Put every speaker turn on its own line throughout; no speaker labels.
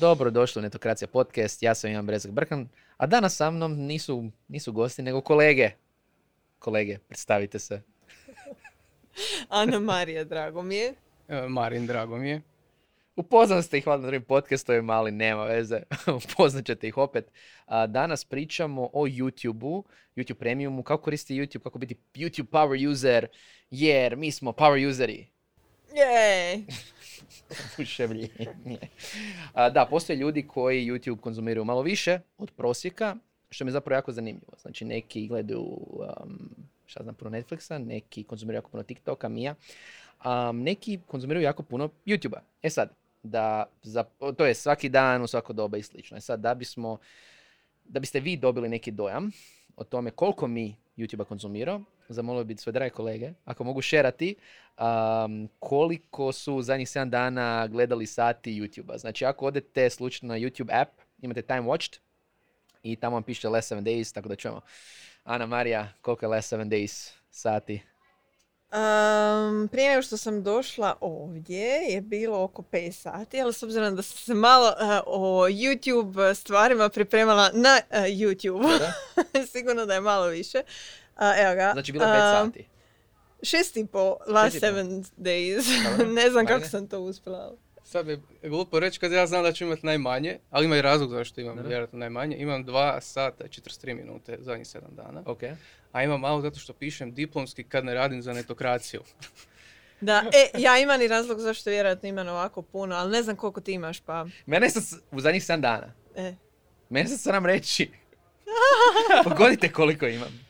Dobro došli u Netokracija podcast, ja sam Ivan Brezak Brkan, a danas sa mnom nisu, nisu gosti, nego kolege. Kolege, predstavite se.
Ana Marija, drago mi je.
E, Marin, drago mi je.
Upoznali ste ih valjda na drugim podcastovima, ali nema veze. Upoznat ćete ih opet. A, danas pričamo o YouTube-u, YouTube Premiumu, kako koristi YouTube, kako biti YouTube power user, jer mi smo power useri.
Jej!
Uševljenje. A, da, postoje ljudi koji YouTube konzumiraju malo više od prosjeka, što mi zapravo jako zanimljivo. Znači, neki gledaju, um, šta znam, puno Netflixa, neki konzumiraju jako puno TikToka, Mija, um, neki konzumiraju jako puno YouTube-a. E sad, da, za, to je svaki dan, u svako doba i slično. E sad, da bismo, da biste vi dobili neki dojam o tome koliko mi YouTube-a konzumirao, zamolio bi sve drage kolege, ako mogu šerati, um, koliko su zadnjih 7 dana gledali sati YouTube-a. Znači, ako odete slučajno na YouTube app, imate time watched i tamo vam piše less 7 days, tako da čujemo. Ana Marija, koliko je less 7 days sati?
Um, prije nego što sam došla ovdje je bilo oko 5 sati, ali s obzirom da sam se malo uh, o YouTube stvarima pripremala na uh, YouTube, sigurno da je malo više. Uh, evo ga.
Znači, bilo je 5
Um,
sati.
Šest i po, last
Šest i po.
seven days.
Dobro.
ne znam kako sam to uspjela.
Sad bi glupo reći kad ja znam da ću imati najmanje, ali ima i razlog zašto imam vjerojatno najmanje. Imam 2 sata i 43 minute zadnjih 7 dana.
Ok.
A imam malo zato što pišem diplomski kad ne radim za netokraciju.
Da, e, ja imam i razlog zašto vjerojatno imam ovako puno, ali ne znam koliko ti imaš, pa...
Mene sam u zadnjih 7 dana.
E.
Mene sam se nam reći. Pogodite koliko imam.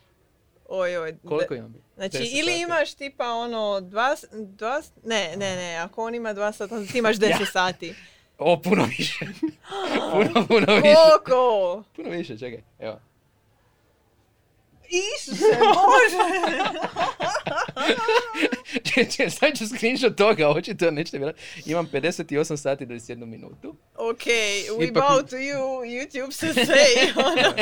Oj, oj.
Koliko imam?
Znači,
10
ili
sati.
imaš tipa ono, dva, dva, ne, ne, ne, ako on ima dva sata, ti imaš deset
Ja.
sati.
O, puno više. puno, puno više.
Koliko?
Puno više, čekaj. Evo.
Isuse, Bože!
Čekaj, čekaj, stavit ću screenshot toga, očito nećete vjerati. Imam 58 sati i 21 minutu.
Ok, we
Ipak-
bow to you, YouTube se say. ono.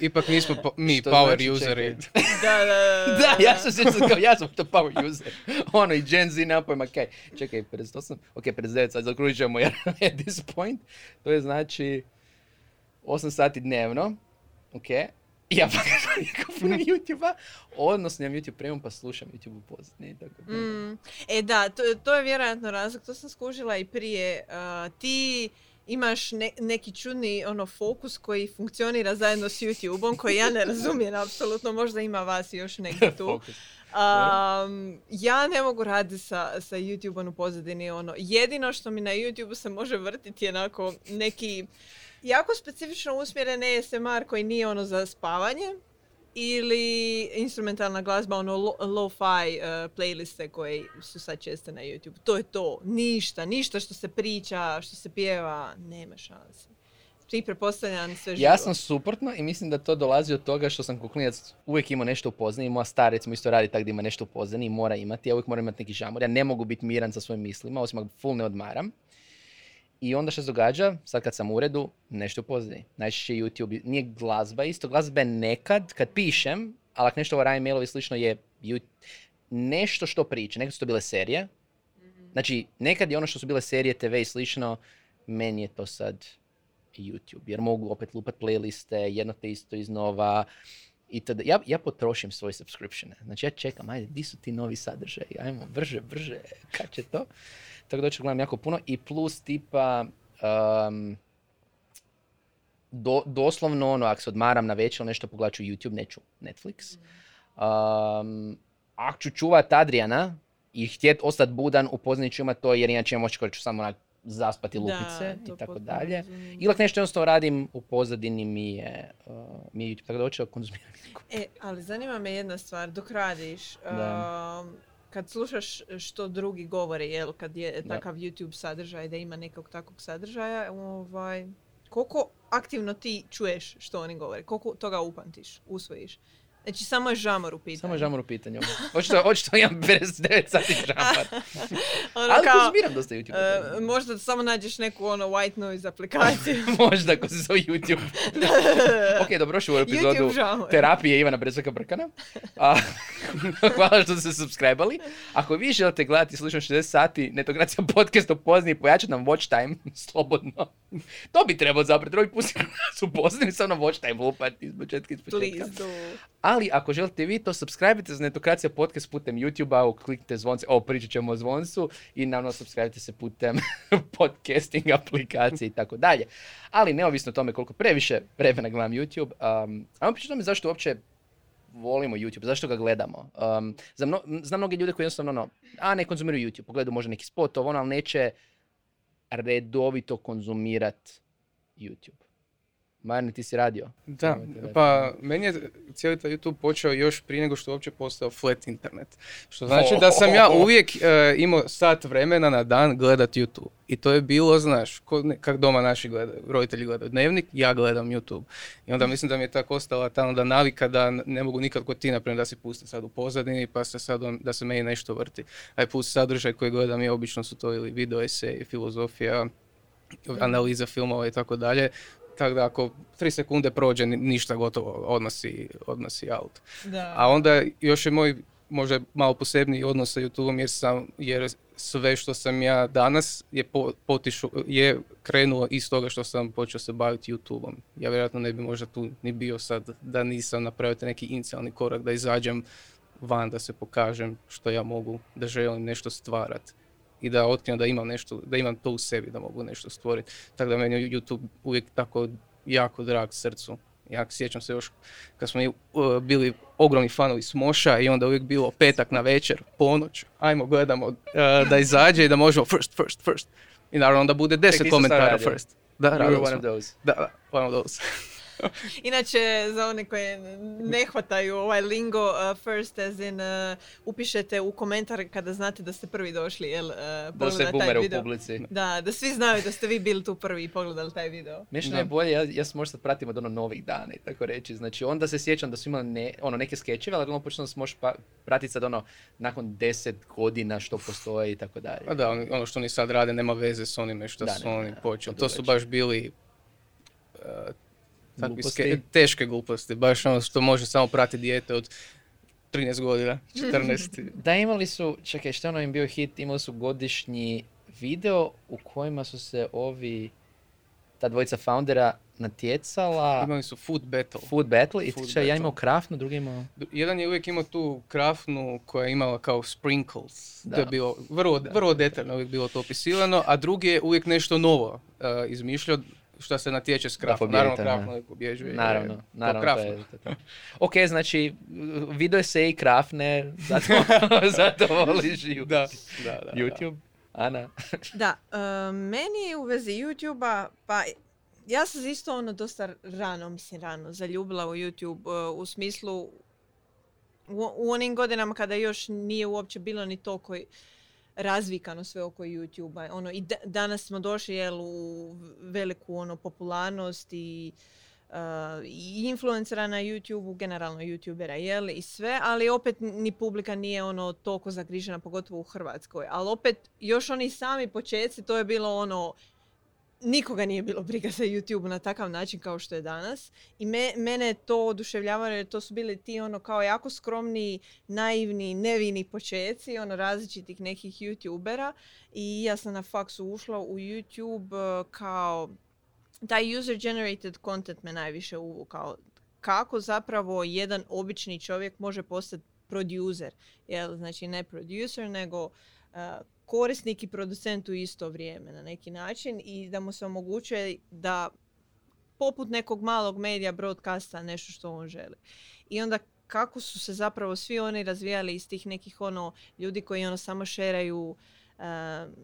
Ipak nismo po- mi
Što
power
znači,
useri.
da, da, da.
Da, ja sam sjećam kao ja sam to power user. Ono i Gen Z nema pojma kaj. Čekaj, 58, ok, 59 sad zakružit ćemo jer at this point. To je znači 8 sati dnevno. Ok. I Ja pa puno YouTube-a. Odnosno imam YouTube premium pa slušam YouTube u pozadini. Tako da.
Mm. E da, to, to je vjerojatno razlog, to sam skužila i prije. Uh, ti imaš ne- neki čudni ono fokus koji funkcionira zajedno s YouTube-om koji ja ne razumijem apsolutno, možda ima vas još negdje tu. Um, ja ne mogu raditi sa, sa YouTube-om u pozadini ono. Jedino što mi na YouTube se može vrtiti je onako neki jako specifično usmjeren ASMR koji nije ono za spavanje ili instrumentalna glazba, ono lo- lo-fi uh, playliste koje su sad česte na YouTube. To je to. Ništa, ništa što se priča, što se pjeva, nema šanse. Ti pretpostavljam sve živo.
Ja sam suprotno i mislim da to dolazi od toga što sam kao klinac uvijek imao nešto u pozadini. Moja stara recimo isto radi tako da ima nešto u pozadini i mora imati. Ja uvijek moram imati neki žamor. Ja ne mogu biti miran sa svojim mislima, osim ako full ne odmaram. I onda što se događa, sad kad sam u uredu, nešto pozadini. Najčešće YouTube, nije glazba isto, glazba je nekad, kad pišem, ali ako nešto ovo mailovi slično je ju- nešto što priča. Nekad su to bile serije. Znači, nekad je ono što su bile serije, TV i slično, meni je to sad YouTube, jer mogu opet lupat playliste, jedno te isto iznova, i tada. Ja, ja potrošim svoje subscriptione. Znači ja čekam, ajde, di su ti novi sadržaji? Ajmo, brže, brže, kad će to? Tako da ću gledam jako puno i plus tipa um, do, doslovno ono, ako se odmaram na večer nešto pogledat ću YouTube, neću Netflix. Um, ako ću čuvat Adriana i htjet ostati budan, upoznat ću imat to jer inače imam moći ću samo onak zaspati lupice
to
i tako dalje. Ili ako nešto jednostavno radim u pozadini mi je, uh, mi je YouTube, tako da hoću da konzumiram.
E, ali zanima me jedna stvar, dok radiš,
Da.
um, kad slušaš što drugi govore, jel, kad je
Da.
takav YouTube sadržaj, da ima nekog takvog sadržaja, ovaj, koliko aktivno ti čuješ što oni govore, koliko toga upamtiš, usvojiš? Znači, samo je žamor u pitanju.
Samo je žamor u pitanju. Očito, očito imam 59 sati žamor.
Ono
Ali
kao,
konzumiram dosta YouTube.
e, možda samo nađeš neku ono white noise aplikaciju.
Možda, ako se zove YouTube. ok, dobrošli u epizodu terapije Ivana Brezaka Brkana. A, hvala što ste se subscribali. Ako vi želite gledati slušati 60 sati netokracija podcast o pozni i pojačati nam watch time, slobodno. to bi trebao zapravo, trebao bi pustiti nas u pozadini, samo watch time lupati iz početka, iz početka.
Please do.
Ali ako želite vi to, subscribe za Netokracija podcast putem YouTube-a, kliknite zvonce, o, pričat ćemo o zvoncu i naravno subscribe se putem podcasting aplikacije i tako dalje. Ali neovisno o tome koliko previše vremena gledam YouTube, um, ajmo pričati o tome zašto uopće volimo YouTube, zašto ga gledamo. Um, za mno, znam mnoge ljude koji jednostavno ono, a ne konzumiraju YouTube, pogledaju možda neki spot, ovo, ono, ali neće redovito konzumirat YouTube. Marni, ti si radio?
Da, pa meni je cijeli taj YouTube počeo još prije nego što je uopće postao flat internet. Što znači da sam ja uvijek e, imao sat vremena na dan gledat YouTube. I to je bilo, znaš, kak doma naši gledaju, roditelji gledaju dnevnik, ja gledam YouTube. I onda mislim da mi je tako ostala ta onda navika da ne mogu nikad kod ti, naprimjer, da si pusti sad u pozadini, pa se sad on, da se meni nešto vrti. Aj pusti sadržaj koji gledam ja, obično su to ili video eseji, filozofija, analiza filmova i tako dalje. Tako da ako tri sekunde prođe, ni- ništa gotovo, odmah si, odmah si out.
Da.
A onda još je moj možda malo posebniji odnos sa YouTubeom jer, sam, jer sve što sam ja danas je po, potišu, je krenulo iz toga što sam počeo se baviti YouTubeom. Ja vjerojatno ne bi možda tu ni bio sad da nisam napravio neki inicijalni korak da izađem van, da se pokažem što ja mogu, da želim nešto stvarat i da otkrijem da imam nešto, da imam to u sebi, da mogu nešto stvoriti. Tako da meni YouTube uvijek tako jako drag srcu. Ja sjećam se još kad smo uh, bili ogromni fanovi Smoša i onda uvijek bilo petak na večer, ponoć, ajmo gledamo uh, da izađe i da možemo first, first, first. I naravno onda bude deset komentara first. Da,
You were
radio
one of those.
Da, da, one of those.
Inače, za one koje ne hvataju ovaj lingo, uh, first as in, uh, upišete u komentar kada znate da ste prvi došli, jel, uh,
Da se
taj
bumere u
video.
publici.
Da, da svi znaju da ste vi bili tu prvi i pogledali taj video.
Meni
Da.
je bolje, ja, ja se možda sad pratim od ono novih dana i tako reći. Znači, onda se sjećam da su imali ne, ono, neke skečeve, ali ono počeo se možeš pa, pratiti sad ono, nakon deset godina što postoji i tako dalje.
A da, oni- ono što oni sad rade nema veze s onime što
Da,
su
ne,
oni počeli.
to
su baš bili uh, takvi
Gluposti.
ske- teške gluposti. Baš ono što može samo pratiti dijete od 13 godina, 14.
Da, imali su, čekaj, što ono im bio hit, imali su godišnji video u kojima su se ovi, ta dvojica foundera natjecala,
Imali su food battle.
Food Battle i
Food
ja imao krafnu, drugi imao...
Jedan je uvijek imao tu krafnu koja je imala kao sprinkles. To je
Da.
bilo vrlo, vrlo detaljno uvijek bilo to opisivano, a drugi je uvijek nešto novo uh, izmišljao što se natječe s
pobjedi
Naravno, krafno
ne.
pobjeđuje. jer je
Naravno,
to
naravno, to
krafno.
je, to je to. Ok, znači, video se i krafne, zato, zato voliš ju-
Da, da, da. da.
YouTube. Ana.
Da, uh, meni u vezi YouTube-a, pa ja sam se isto ono dosta rano, mislim rano, zaljubila u YouTube uh, u smislu u, u onim godinama kada još nije uopće bilo ni toliko razvikano sve oko YouTube-a. Ono, I da- danas smo došli jel, u veliku ono, popularnost i uh, i influencera na YouTube, generalno YouTubera, jel, i sve, ali opet ni publika nije ono toliko zagrižena, pogotovo u Hrvatskoj. Ali opet, još oni sami početci, to je bilo ono, nikoga nije bilo briga za YouTube na takav način kao što je danas. I me, mene to oduševljavalo jer to su bili ti ono kao jako skromni, naivni, nevini početci ono različitih nekih YouTubera. I ja sam na faksu ušla u YouTube eh, kao taj user generated content me najviše uvukao. Kako zapravo jedan obični čovjek može postati producer. Jel, znači ne producer, nego eh, korisnik i producent u isto vrijeme na neki način i da mu se omogućuje da poput nekog malog medija broadcasta nešto što on želi. I onda kako su se zapravo svi oni razvijali iz tih nekih ono ljudi koji ono samo šeraju uh,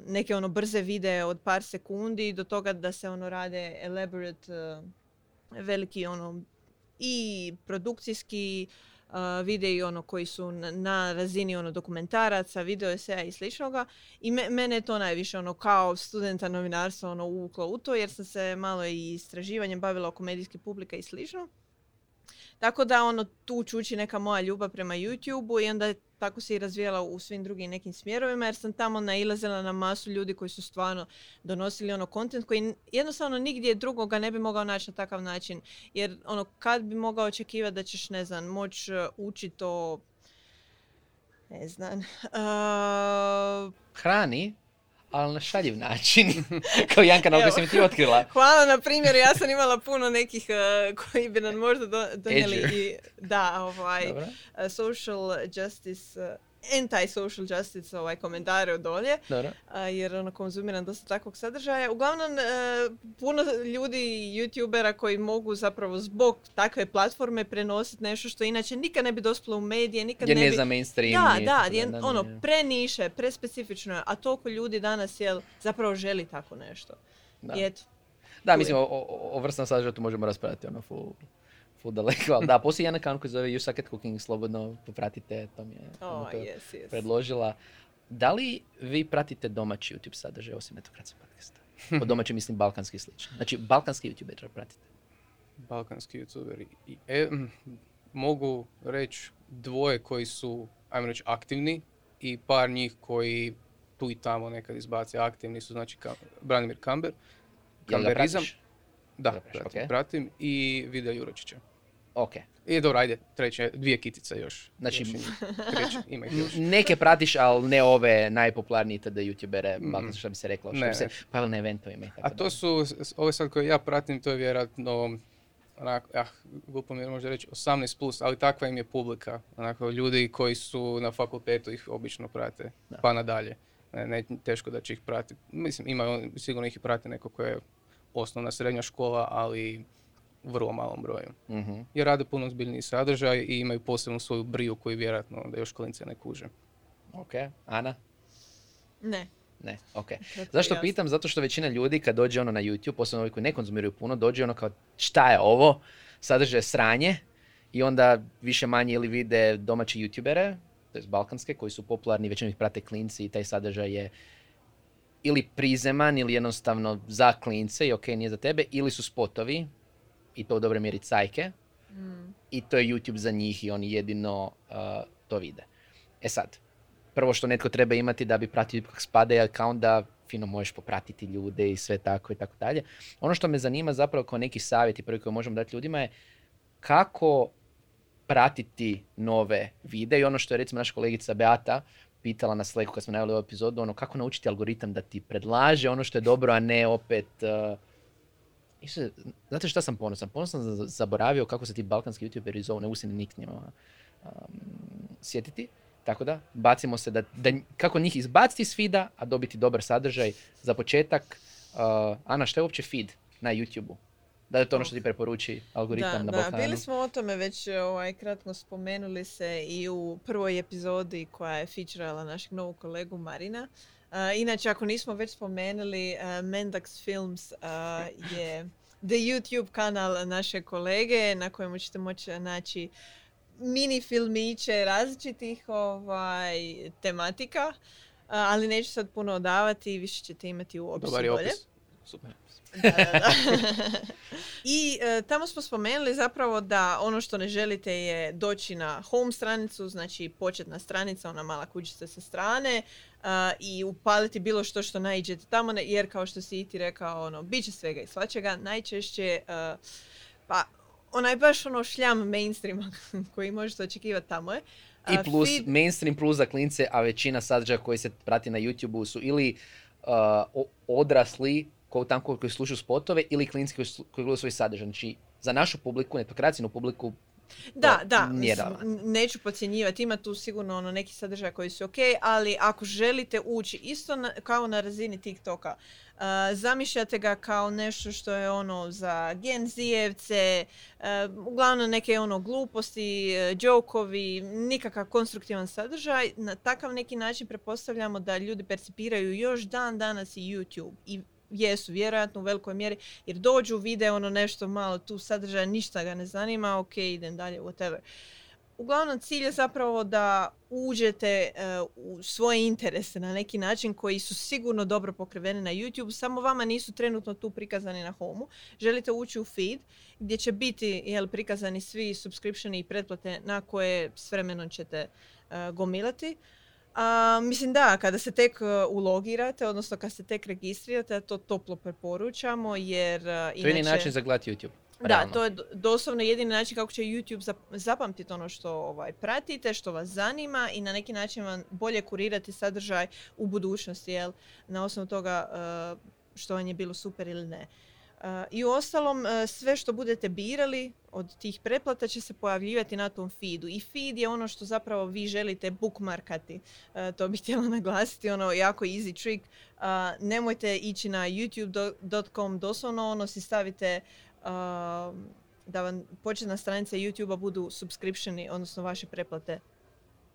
neke ono brze videe od par sekundi do toga da se ono rade elaborate uh, veliki ono i produkcijski uh, videi ono koji su na, razini ono dokumentaraca, video eseja i sličnoga i me, mene je to najviše ono kao studenta novinarstva ono uvuklo u to jer sam se malo i istraživanjem bavila oko medijske publike i slično. Tako da ono tu čuči neka moja ljubav prema YouTube-u i onda tako se i razvijala u svim drugim nekim smjerovima jer sam tamo nailazila na masu ljudi koji su stvarno donosili ono kontent koji jednostavno nigdje drugoga ne bi mogao naći na takav način. Jer ono kad bi mogao očekivati da ćeš ne znam moći učiti o ne znam uh,
Hrani, ali na šaljiv način. Kao Janka, na sam ti otkrila.
Hvala na primjeru, ja sam imala puno nekih eh, koji bi nam možda do, donijeli i da, ovaj, eh, social justice, eh, anti-social justice ovaj, komentare od dolje.
dobro.
a, jer ono konzumiram dosta takvog sadržaja. Uglavnom, e, puno ljudi youtubera koji mogu zapravo zbog takve platforme prenositi nešto što inače nikad ne bi dospjelo u medije, nikad
Je
ne
ne
bi...
za mainstream.
Da,
nije
da, je,
da,
ono,
ne.
preniše, prespecifično je, a toliko ljudi danas jel, zapravo želi tako nešto.
Da.
I eto,
Da, mislim, o, o, o vrstnom sadržaju tu možemo raspravljati, ono, full, full daleko, ali da, postoji jedan account koji zove You Suck at Cooking, slobodno popratite, to mi je
oh,
to
yes, yes.
predložila. Da li vi pratite domaći YouTube sadržaj, osim Netokracija podcasta? Po domaći mislim balkanski slično. Znači, balkanski YouTuber pratite.
balkanski youtuberi. I, e, mogu reći dvoje koji su, ajmo reći, aktivni i par njih koji tu i tamo nekad izbace aktivni su, znači Ka- Branimir Kamber,
Jel ga
Kamberizam,
pratiš?
da, pratim,
ok.
pratim, i Vida Juročića.
Ok.
I dobro, ajde, treće, dvije kitice još.
Znači,
treće, ima ih još.
Neke pratiš, ali ne ove najpopularnije tada youtubere,
Mm.
balkanski, što bi se reklo, što
Ne,
bi se pavili na eventovima i tako
A to
dalje.
su, ove sad koje ja pratim, to je vjerojatno, onako, ah, glupo mi je možda reći 18 plus, ali takva im je publika. Onako, ljudi koji su na fakultetu ih obično prate,
Da.
pa nadalje. Ne, ne, teško da će ih pratiti. Mislim, ima, sigurno ih i prate neko koje je osnovna srednja škola, ali vrlo malom broju.
Mhm.
Jer rade puno zbiljniji sadržaj i imaju posebnu svoju briju koju vjerojatno da još klince ne kuže.
Ok. Ana?
ne.
Ne, ok. Zašto
jasno.
pitam? Zato što većina ljudi kad dođe ono na YouTube, posebno ovi koji ne konzumiraju puno, dođe ono kao šta je ovo? Sadržaj je sranje i onda više manje ili vide domaće youtubere, to je balkanske, koji su popularni, većinom ih prate klinci i taj sadržaj je ili prizeman ili jednostavno za klince i ok, nije za tebe, ili su spotovi i to u dobroj mjeri cajke
Mm.
i to je YouTube za njih i oni jedino uh, to vide. E sad, prvo što netko treba imati da bi pratio kako spada je account da fino možeš popratiti ljude i sve tako i tako dalje. Ono što me zanima zapravo kao neki savjet i prvi koji možemo dati ljudima je kako pratiti nove videe i ono što je recimo naša kolegica Beata pitala na Slacku kad smo najavili ovu epizodu, ono kako naučiti algoritam da ti predlaže ono što je dobro, a ne opet uh, Isto, znate šta sam ponosan? Ponosan sam za- zaboravio kako se ti balkanski youtuberi zovu, ne usim nik njima um, sjetiti. Tako da, bacimo se da, da kako njih izbaciti iz feeda, a dobiti dobar sadržaj. Za početak, uh, Ana, šta je uopće feed na YouTubeu? Da li je to ono što ti preporuči algoritam
Da,
na
da,
Balkanu?
bili smo o tome već ovaj, kratko spomenuli se i u prvoj epizodi koja je featurala našeg novog kolegu Marina. Inače, ako nismo već spomenuli, Mendax Films je the YouTube kanal naše kolege na kojemu ćete moći naći mini filmiće različitih ovaj, tematika. Ali neću sad puno odavati, više ćete imati u opisu
Dobar je opis. Super.
Da, da, da. I e, tamo smo spomenuli zapravo da ono što ne želite je doći na home stranicu, znači početna stranica, ona mala kućica sa strane a, i upaliti bilo što što naiđete tamo, jer kao što si i ti rekao, ono, bit će svega i svačega, najčešće, a, pa onaj baš ono šljam mainstreama koji možete očekivati tamo je.
I plus,
feed-
mainstream plus za klince, a većina sadržaja koji se prati na YouTubeu su ili uh, odrasli ko, tam koji slušaju spotove ili klinci koji, koji gledaju svoj sadržaj. Znači, za našu publiku, netokracijnu publiku,
Da,
to
da,
nije
mislim, neću podcjenjivati, ima tu sigurno ono neki sadržaj koji su ok, ali ako želite ući isto na- kao na razini TikToka, uh, zamišljate ga kao nešto što je ono za Gen Zijevce, uh, uglavnom neke ono gluposti, uh, džokovi, nikakav konstruktivan sadržaj, na takav neki način pretpostavljamo da ljudi percipiraju još dan danas i YouTube i jesu vjerojatno u velikoj mjeri jer dođu, vide ono nešto malo tu sadržaja, ništa ga ne zanima, ok, idem dalje, whatever. Uglavnom, cilj je zapravo da uđete e, u svoje interese na neki način koji su sigurno dobro pokriveni na YouTube, samo vama nisu trenutno tu prikazani na homu. Želite ući u feed gdje će biti jel, prikazani svi subscriptioni i pretplate na koje s vremenom ćete e, gomilati. A, mislim da, kada se tek e, ulogirate, odnosno kad se tek registrirate, to toplo preporučamo jer e,
to je
inače...
način za gledati YouTube.
Da,
Realno.
to je do- doslovno jedini način kako će YouTube zap- zapamtiti ono što ovaj, pratite, što vas zanima i na neki način vam bolje kurirati sadržaj u budućnosti, jel? Na osnovu toga uh, što vam je bilo super ili ne. I u ostalom, uh, sve što budete birali od tih pretplata će se pojavljivati na tom feedu. I feed je ono što zapravo vi želite bookmarkati. Uh, to bih htjela naglasiti, ono jako easy trick. Uh, nemojte ići na youtube.com doslovno, ono si stavite da vam početna stranica YouTube-a budu subscriptioni, odnosno vaše pretplate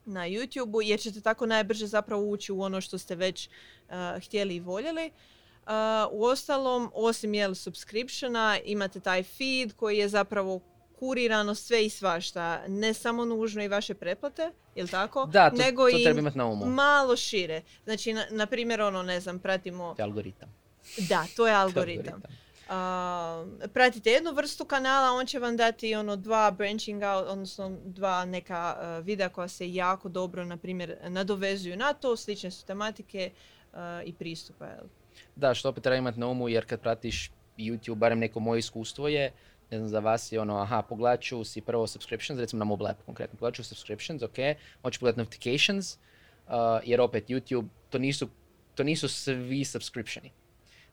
na YouTube-u, jer ćete tako najbrže zapravo ući u ono što ste već htjeli i voljeli. Uh, u ostalom, osim jel, subscriptiona, imate taj feed koji je zapravo kurirano sve i svašta. Ne samo nužno i vaše pretplate, jel tako?
Da, to,
nego
to treba imati na umu.
malo šire. Znači, na, na primjer, ono, ne znam, pratimo...
To je algoritam.
Da, to je
To je
algoritam. A, pratite jednu vrstu kanala, on će vam dati ono dva branching out, odnosno dva neka uh, videa koja se jako dobro, na primjer, nadovezuju na to, slične su tematike uh, i pristupa. jel?
Da, što opet treba imati na umu jer kad pratiš YouTube, barem neko moje iskustvo je, ne znam, za vas je ono, aha, pogledat ću si prvo subscriptions, recimo na mobile app konkretno, pogledat ću subscriptions, ok, hoću pogledat notifications, uh, jer opet YouTube, to nisu, to nisu svi subscriptioni.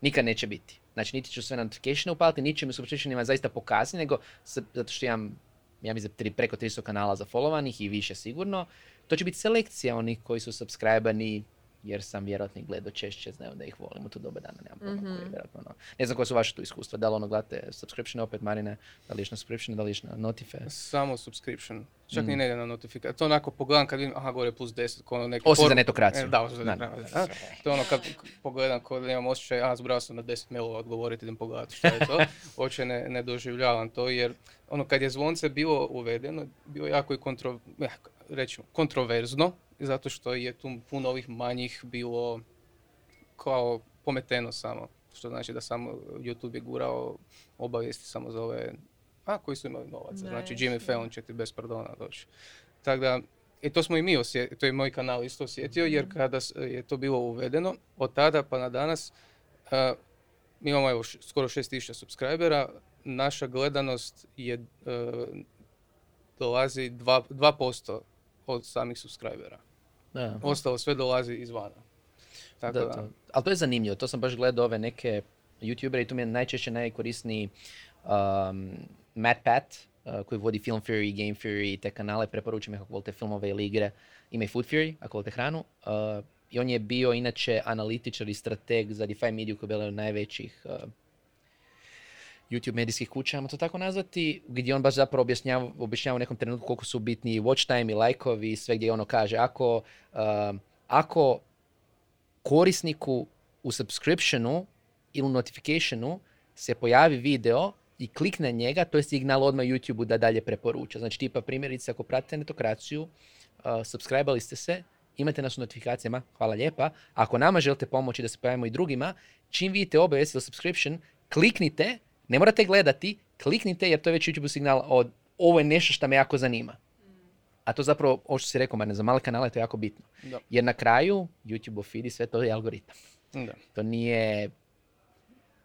Nikad neće biti. Znači, niti ću sve notificatione upaliti, niti će mi subscriptionima zaista pokazati, nego zato što imam, ja mislim, tri, preko 300 kanala za followovanih i više sigurno, to će biti selekcija onih koji su subscribani jer sam vjerojatno ih gledao češće, znaju da ih volim u to doba dana, nemam pojma
Mhm.
vjerojatno ono. Ne znam koje su vaše tu iskustva, da li ono gledate subscription opet Marine, da li na subscription, da li na notife?
Samo subscription. Čak ni
Mm.
ne ide na notifikaciju. To onako pogledam kad vidim, aha, gore plus 10, ko ono neki
Osim za
poruku.
netokraciju.
E, Da, osim za
Da.
netokraciju, da. To ono kad pogledam kod imam osjećaj, aha, zbrao sam na 10 mailova odgovoriti, idem pogledati što je to. Uopće ne, ne doživljavam to jer ono kad je zvonce bilo uvedeno, bilo jako i kontro, eh, rećemo, kontroverzno, zato što je tu puno ovih manjih bilo kao pometeno samo. Što znači da samo YouTube je gurao obavijesti samo za ove a, koji su imali novaca.
Da,
znači. Jimmy Fallon će ti bez pardona doći. Tako da, i to smo i mi osjetili, to je moj kanal isto osjetio, jer kada s- je to bilo uvedeno, od tada pa na danas, a, mi imamo evo š- skoro 6000 subscribera, naša gledanost je, e, dolazi 2%, 2% od samih subscribera.
Da.
Ostalo sve dolazi izvana. Tako
Da,
da,
to. Ali to je zanimljivo, to sam baš gledao ove neke youtubere i tu mi je najčešće najkorisniji um, Matt Pat, uh, koji vodi Film Fury, Game Fury i te kanale, preporučujem ih ako volite filmove ili igre. Ima i Food Fury, ako volite hranu. Uh, I on je bio inače analitičar i strateg za DeFi Media koja je najvećih uh, YouTube medijskih kuća, ajmo to tako nazvati, gdje on baš zapravo objašnjava, objašnjava u nekom trenutku koliko su bitni watch time i lajkovi i sve gdje ono kaže ako, um, ako korisniku u subscriptionu ili u notificationu se pojavi video i klikne njega, to je signal odmah YouTube-u da dalje preporuča. Znači, tipa primjerice, ako pratite netokraciju, uh, subscribali ste se, imate nas u notifikacijama, hvala lijepa. Ako nama želite pomoći da se pojavimo i drugima, čim vidite obavijest ili subscription, kliknite, ne morate gledati, kliknite jer to je već YouTube signal od ovo je nešto što me jako zanima. A to zapravo, ovo što si rekao, Marne, za male kanale to je jako bitno.
Da.
Jer na kraju, YouTube feed i sve to je algoritam.
da.
To nije...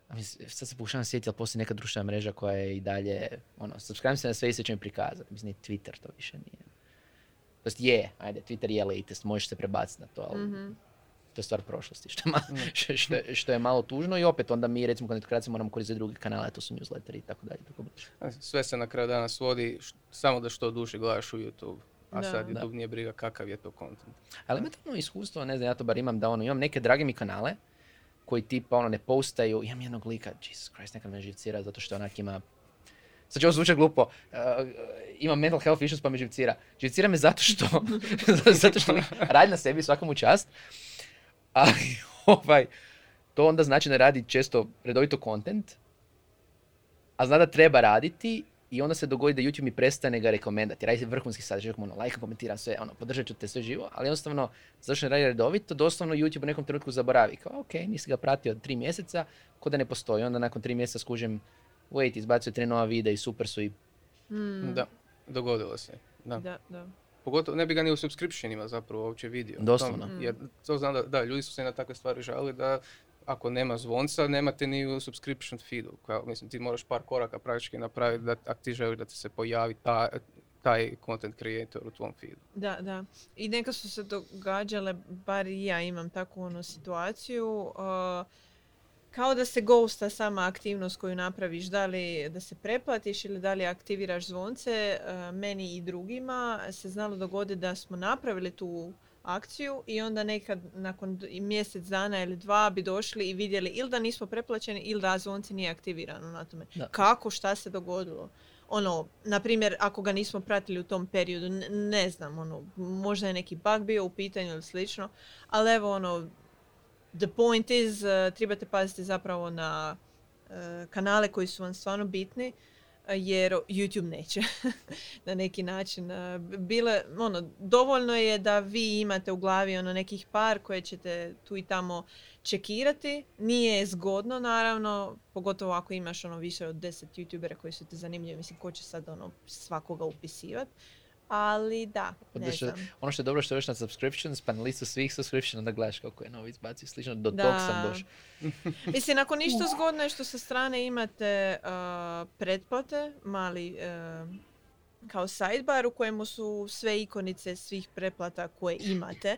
a mislim, Sad se pokušavam sjetiti, ali postoji neka društvena mreža koja je i dalje, ono, subscribe se na sve i sve će mi prikazati. Mislim, ni Twitter to više nije. To je, ajde, Twitter je latest, možeš se prebaciti na to, ali
Mhm.
To je stvar prošlosti, što je, ma-
Mm.
što, što je- što je malo tužno i opet onda mi, recimo, kod netokracije moramo koristiti druge kanale, a to su newsletteri i tako dalje. Tako dalje.
Sve se na kraju dana svodi š- samo da što duže gledaš u YouTube. A
Da.
sad
Da.
YouTube nije briga kakav je to content.
Ali imate ono iskustvo, ne znam, ja to bar imam da ono, imam neke drage mi kanale koji tipa ono ne postaju, imam jednog lika, Jesus Christ, nekad me živcira zato što onak ima Sad će ovo zvučati glupo, uh, imam mental health issues pa me živcira. Živcira me zato što, zato što radi na sebi svakom u čast, ali ovaj, to onda znači da radi često redovito content, a zna da treba raditi i onda se dogodi da YouTube mi prestane ga rekomendati. Radi vrhunski sadržaj, ono, lajka, komentiram sve, ono, podržat ću te sve živo, ali jednostavno, zato što ne radi redovito, doslovno YouTube u nekom trenutku zaboravi. Kao, ok, nisi ga pratio tri mjeseca, ko da ne postoji. Onda nakon tri mjeseca skužim, wait, izbacio tri nova videa i super su i
Mm,
Da, dogodilo se. Da.
da, da.
Pogotovo ne bi ga ni u subscriptionima zapravo uopće vidio.
Doslovno.
To- jer to znam da, da, ljudi su se na takve stvari žalili da ako nema zvonca, nemate ni u subscription feedu. Kao, mislim, ti moraš par koraka praktički napraviti da ako ti želiš da ti se pojavi ta, taj content creator u tvom feedu.
Da, da. I neka su se događale, bar i ja imam takvu ono situaciju, uh, kao da se ghosta sama aktivnost koju napraviš, da li da se preplatiš ili da li aktiviraš zvonce, uh, meni i drugima se znalo dogoditi da smo napravili tu akciju i onda nekad nakon mjesec dana ili dva bi došli i vidjeli ili da nismo preplaćeni ili da zvonce nije aktivirano na tome.
Da.
Kako, šta se dogodilo? Ono, na primjer, ako ga nismo pratili u tom periodu, ne, ne znam, ono, možda je neki bug bio u pitanju ili slično, ali evo, ono, the point is, uh, trebate paziti zapravo na uh, kanale koji su vam stvarno bitni, uh, jer YouTube neće na neki način. Uh, Bile, ono, dovoljno je da vi imate u glavi ono nekih par koje ćete tu i tamo čekirati. Nije zgodno, naravno, pogotovo ako imaš ono više od 10 youtubera koji su ti zanimljivi. Mislim, ko će sad ono svakoga upisivati. Ali da, ne
Odlično.
znam.
Ono što je dobro što je još na subscriptions, pa na listu svih subscription, onda gledaš kako je novi izbacio slično. Do
Da.
tog sam došao.
Mislim, ako ništa zgodno je što sa strane imate uh, pretplate, mali uh, kao sidebar u kojemu su sve ikonice svih pretplata koje imate.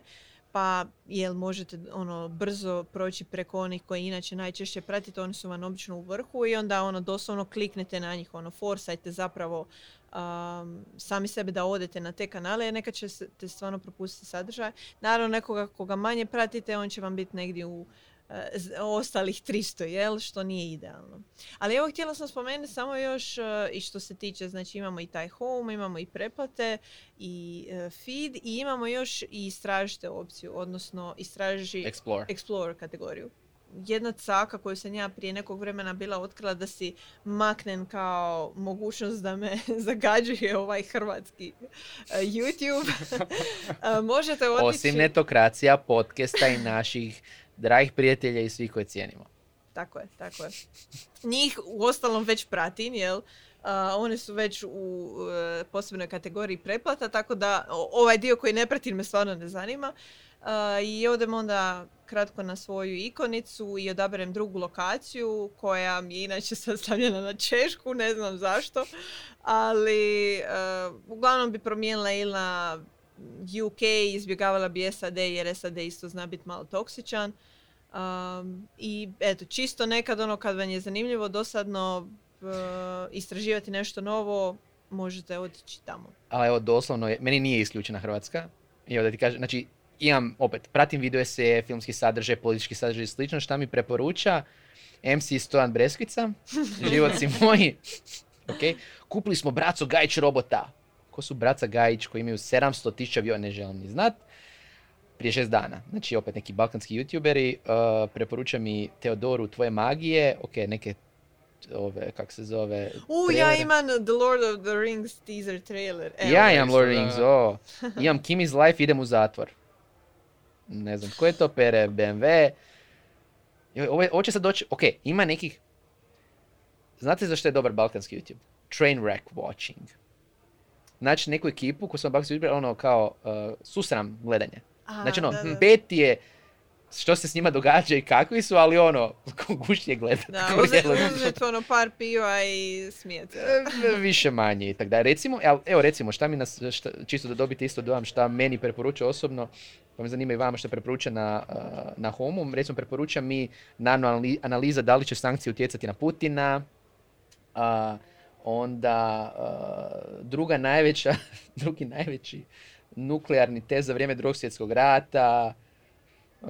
Pa jel možete ono brzo proći preko onih koji inače najčešće pratite, oni su vam obično u vrhu i onda ono doslovno kliknete na njih, ono forsajte zapravo um, sami sebe da odete na te kanale jer nekad ćete stvarno propustiti sadržaj. Naravno nekoga koga manje pratite, on će vam biti negdje u e, z- ostalih 300, jel? Što nije idealno. Ali evo htjela sam spomenuti samo još e, i što se tiče, znači imamo i taj home, imamo i preplate i e, feed i imamo još i istražite opciju, odnosno istraži
Explore.
Explore kategoriju. Jedna caka koju sam ja prije nekog vremena bila otkrila da si maknem kao mogućnost da me zagađuje ovaj hrvatski e, YouTube. E, Možete otići...
Osim netokracija, podcasta i naših dragih prijatelja i svih koje cijenimo.
Tako je, tako je. Njih u ostalom već pratim, jel? A, one su već u e, posebnoj kategoriji preplata, tako da o- ovaj dio koji ne pratim me stvarno ne zanima. I odem onda kratko na svoju ikonicu i odaberem drugu lokaciju koja mi je inače sad stavljena na Češku, ne znam zašto. Ali e, uglavnom bi promijenila ili na UK, izbjegavala bi SAD jer SAD isto zna biti malo toksičan. Um, I eto, čisto nekad ono kad vam je zanimljivo, dosadno uh, istraživati nešto novo, možete otići tamo.
Ali evo, doslovno, meni nije isključena Hrvatska. I evo da ti kažem, znači, imam, opet, pratim video eseje, filmski sadržaj, politički sadržaj i slično, šta mi preporuča MC Stojan Breskvica, život si moj, ok, kupili smo Braco Gajić robota. Ko su Braca Gajić koji imaju 700 tisuća view, ne želim ni znat, prije šest dana. Znači, opet neki balkanski youtuberi, uh, preporuča mi Teodoru Tvoje magije, ok, neke ove, kak se zove,
U, ja
trailere.
imam The Lord of the Rings teaser trailer. Evo.
Ja imam Lord of the Rings, o. Imam Kimi's Life, idem u zatvor. Ne znam tko je to, pere BMW. Ovo, ovo će sad doći, ok, ima nekih... Znate zašto je dobar balkanski YouTube? Trainwreck watching. Znači neku ekipu koju sam balkanski YouTube, ono kao uh, susram gledanje.
A,
Znači ono,
da, da.
pet je što se s njima događa i kakvi su, ali ono, gušt je gledat.
Da, uzeti ono par piva i smijete.
Više manje i tako da. Recimo, evo, evo recimo, šta mi nas, šta, čisto da dobite isto dojam šta meni preporuča osobno, pa me zanima i vama što preporuča na, uh, na Homu. Recimo, preporuča mi nano anali- analiza da li će sankcije utjecati na Putina, a, onda uh, druga najveća, drugi najveći nuklearni test za vrijeme drugog svjetskog rata, uh,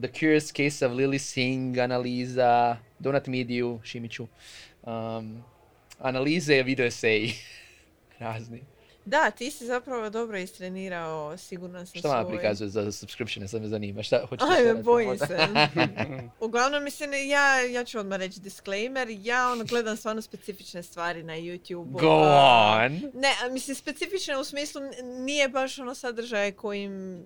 The Curious Case of Lily Singh analiza, Donat Midiju, Šimiću, um, analize, video eseji, razni.
Da, ti si zapravo dobro istrenirao, sigurno sam
Šta vam prikazuje za subscriptione, sad me zanima, šta hoćete
Ajme, bojim se. Uglavnom, mislim, ja, ja ću odmah reći disclaimer, ja ono gledam stvarno specifične stvari na YouTube.
Go on!
Ne, mislim, specifične u smislu nije baš ono sadržaj kojim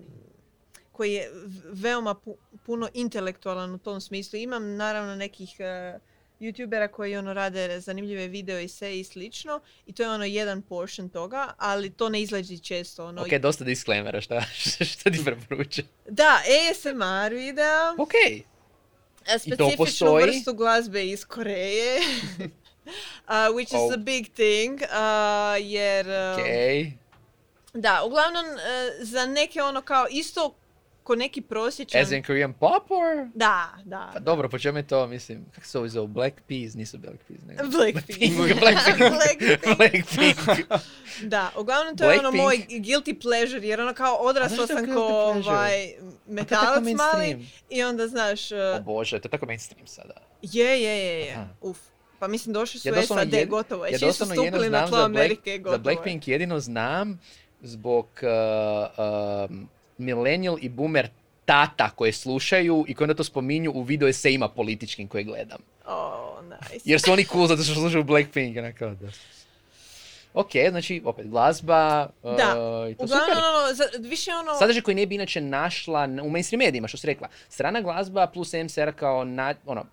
koji je veoma pu- puno intelektualan u tom smislu. Imam naravno nekih uh, youtubera koji ono rade zanimljive video i i slično i to je ono jedan portion toga, ali to ne izlazi često. Ono,
Ok, dosta disclaimera, šta, šta ti preporuča?
Da, ASMR videa,
Ok,
specifičnu
postoji?
vrstu glazbe iz Koreje. uh, which is
Oh.
a big thing, uh, jer... uh,
Okej.
Da, uglavnom, uh, za neke ono kao isto ko neki prosječan...
As in Korean pop or?
Da, da.
Pa dobro, po čemu je to, mislim, kako se ovo zove, Black Peas, nisu Black Peas, nego...
Blackpink.
Blackpink.
Blackpink.
Blackpink.
Da, uglavnom to je ono moj
Blackpink.
guilty pleasure, jer ono kao odrasla sam ko ovaj, metalac mali i onda znaš, uh,
O bože, to je tako mainstream sada.
je, je, je, je,
Aha.
uf. Pa mislim došli su
Ja
SAD,
jed-
gotovo je.
Ja
Čim su
doslovno jedino
stupili na
znam
tlo
za, Black,
Amerike, gotovo
za
je.
Blackpink jedino znam zbog uh, um, millennial i boomer tata koje slušaju i koji onda to spominju u video esejima političkim koje gledam.
Oh, nice.
Jer su oni cool zato što slušaju Blackpink. Onako, da. Ok, znači, opet glazba. uh,
Da,
i to
Uglavnom,
super.
ono, za- više ono...
Sadržaj koji ne bi inače našla u mainstream medijima, što si rekla. Strana glazba plus MCR kao, na, ono,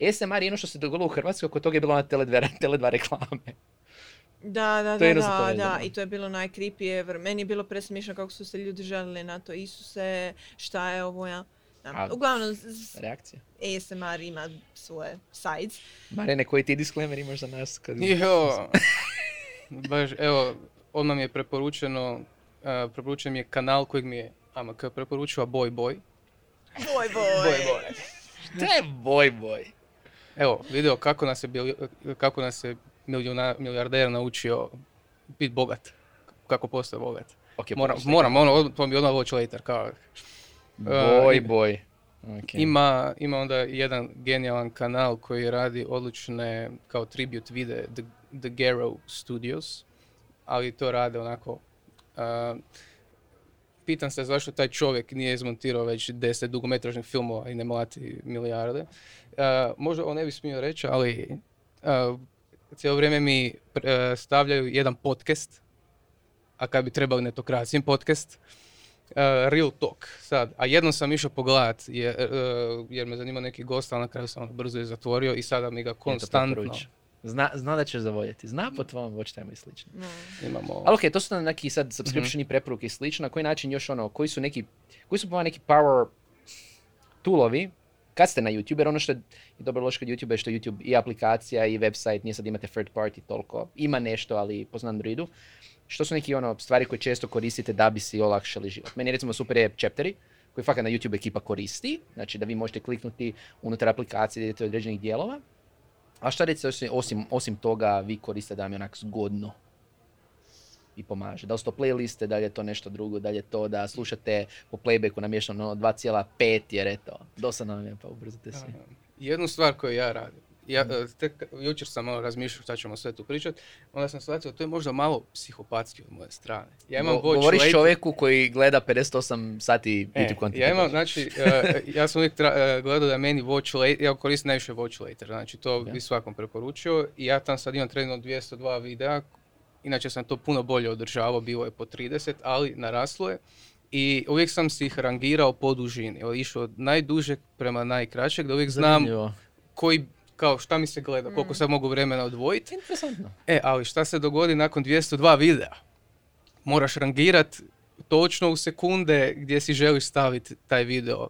ASMR je ono što se dogodilo u Hrvatskoj, oko toga je bilo na Tele2, Tele2 reklame.
Da, da,
To je
da, da, da, i to je bilo najcreepy ever. Meni je bilo presmišno kako su se ljudi žalili na to. Isuse, šta je ovo, ja? Da.
A-
Uglavnom, z-
Reakcija.
ASMR ima svoje sides.
Marene, koji ti disclaimer imaš za nas? Kad...
Jo, baš, evo, odmah mi je preporučeno, uh, preporučen mi je kanal kojeg mi je AMK preporučila, Boy Boy.
Boj, boj.
Boy Boy.
Šta je boj boj?
Evo, video kako nas je, bili- kako nas je milijuna, milijarder naučio biti bogat. Kako postati bogat.
Ok,
Moram, moram, ono, to mi odmah watch later, kao.
Boj
Uh,
boj. Ok.
Ima, ima onda jedan genijalan kanal koji radi odlične kao tribute vide The, The Garrow Studios, ali to rade onako uh, pitam se zašto taj čovjek nije izmontirao već deset dugometražnih filmova i ne mlati milijarde. Uh, možda on ne bi smio reći, ali uh, cijelo vrijeme mi uh, stavljaju jedan podcast, a kad bi trebali netokracijin podcast, uh, Real Talk sad. A jednom sam išao pogledat jer, uh, jer me zanima neki gost, ali na kraju sam ono brzo je zatvorio i sada mi ga konstantno.
Zna, zna da ćeš zavoljeti. Zna po tvom watch time i slično.
No.
imamo...
Ali okej, to su neki sad subscriptioni preporuke i slično. Na koji način još ono, koji su neki, koji su neki power toolovi kad ste na YouTube, jer ono što je dobro loše kod YouTube je što YouTube i aplikacija i website, nije sad imate third party toliko. Ima nešto, ali po Androidu. Što su neki ono stvari koje često koristite da bi si olakšali život? Meni recimo super je chapteri, koji fakat na YouTube ekipa koristi, znači da vi možete kliknuti unutar aplikacije da idete od određenih dijelova. A šta osim, osim, osim toga vi koriste da vam je onak zgodno i pomaže. Da li su to playliste, da li je to nešto drugo, da li je to da slušate po playbacku namješteno ono 2,5 jer eto, dosadno vam je pa ubrzite se.
Jednu stvar koju ja radim, ja, e, tek jučer sam malo razmišljao šta ćemo sve tu pričat, onda sam shvatio to je možda malo psihopatski od moje strane. Ja imam
Go- Govoriš čovjeku koji gleda 58 sati
E,
YouTube content.
ja imam, znači, e, ja sam uvijek tra- e, gledao da meni watch later, ja koristim najviše watch later, znači to
Ok.
bi svakom preporučio i ja tam sad imam trenutno 202 videa, inače sam to puno bolje održavao, bilo je po 30, ali naraslo je. I uvijek sam si ih rangirao po dužini, išao od najdužeg prema najkraćeg, da uvijek znam
Zanimljivo.
koji, kao šta mi se gleda, koliko sad mogu vremena odvojiti.
Interesantno.
E, ali šta se dogodi nakon 202 videa? Moraš rangirat točno u sekunde gdje si želiš staviti taj video,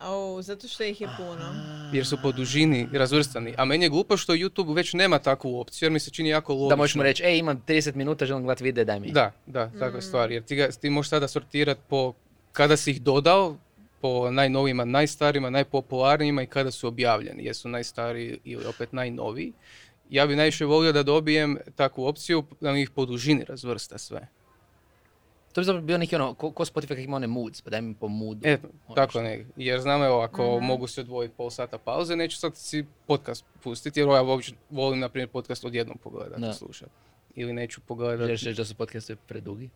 Au, zato što ih je puno.
jer su po dužini razvrstani. A meni je glupo što YouTube već nema takvu opciju, jer mi se čini jako logično.
Da možeš mu reći, ej imam 30 minuta, želim gledati video, daj mi.
Da, da, takva je stvar. Jer ti, ga, ti možeš sada sortirati po kada si ih dodao, po najnovijima, najstarijima, najpopularnijima i kada su objavljeni. Jesu najstariji ili opet najnoviji. Ja bi najviše volio da dobijem takvu opciju da mi ih po dužini razvrsta sve.
To bi zapravo bio neki ono, ko, ko Spotify kak ima one moods, pa daj mi po moodu.
E,
Ono
tako
što-
ne. Jer znam evo, ako mogu se odvojiti pol sata pauze, neću sad si podcast pustiti, jer ja uopće volim, na primjer, podcast odjednom pogledati,
Da.
slušati. Ili neću pogledati.
Želiš reći da su podcaste predugi?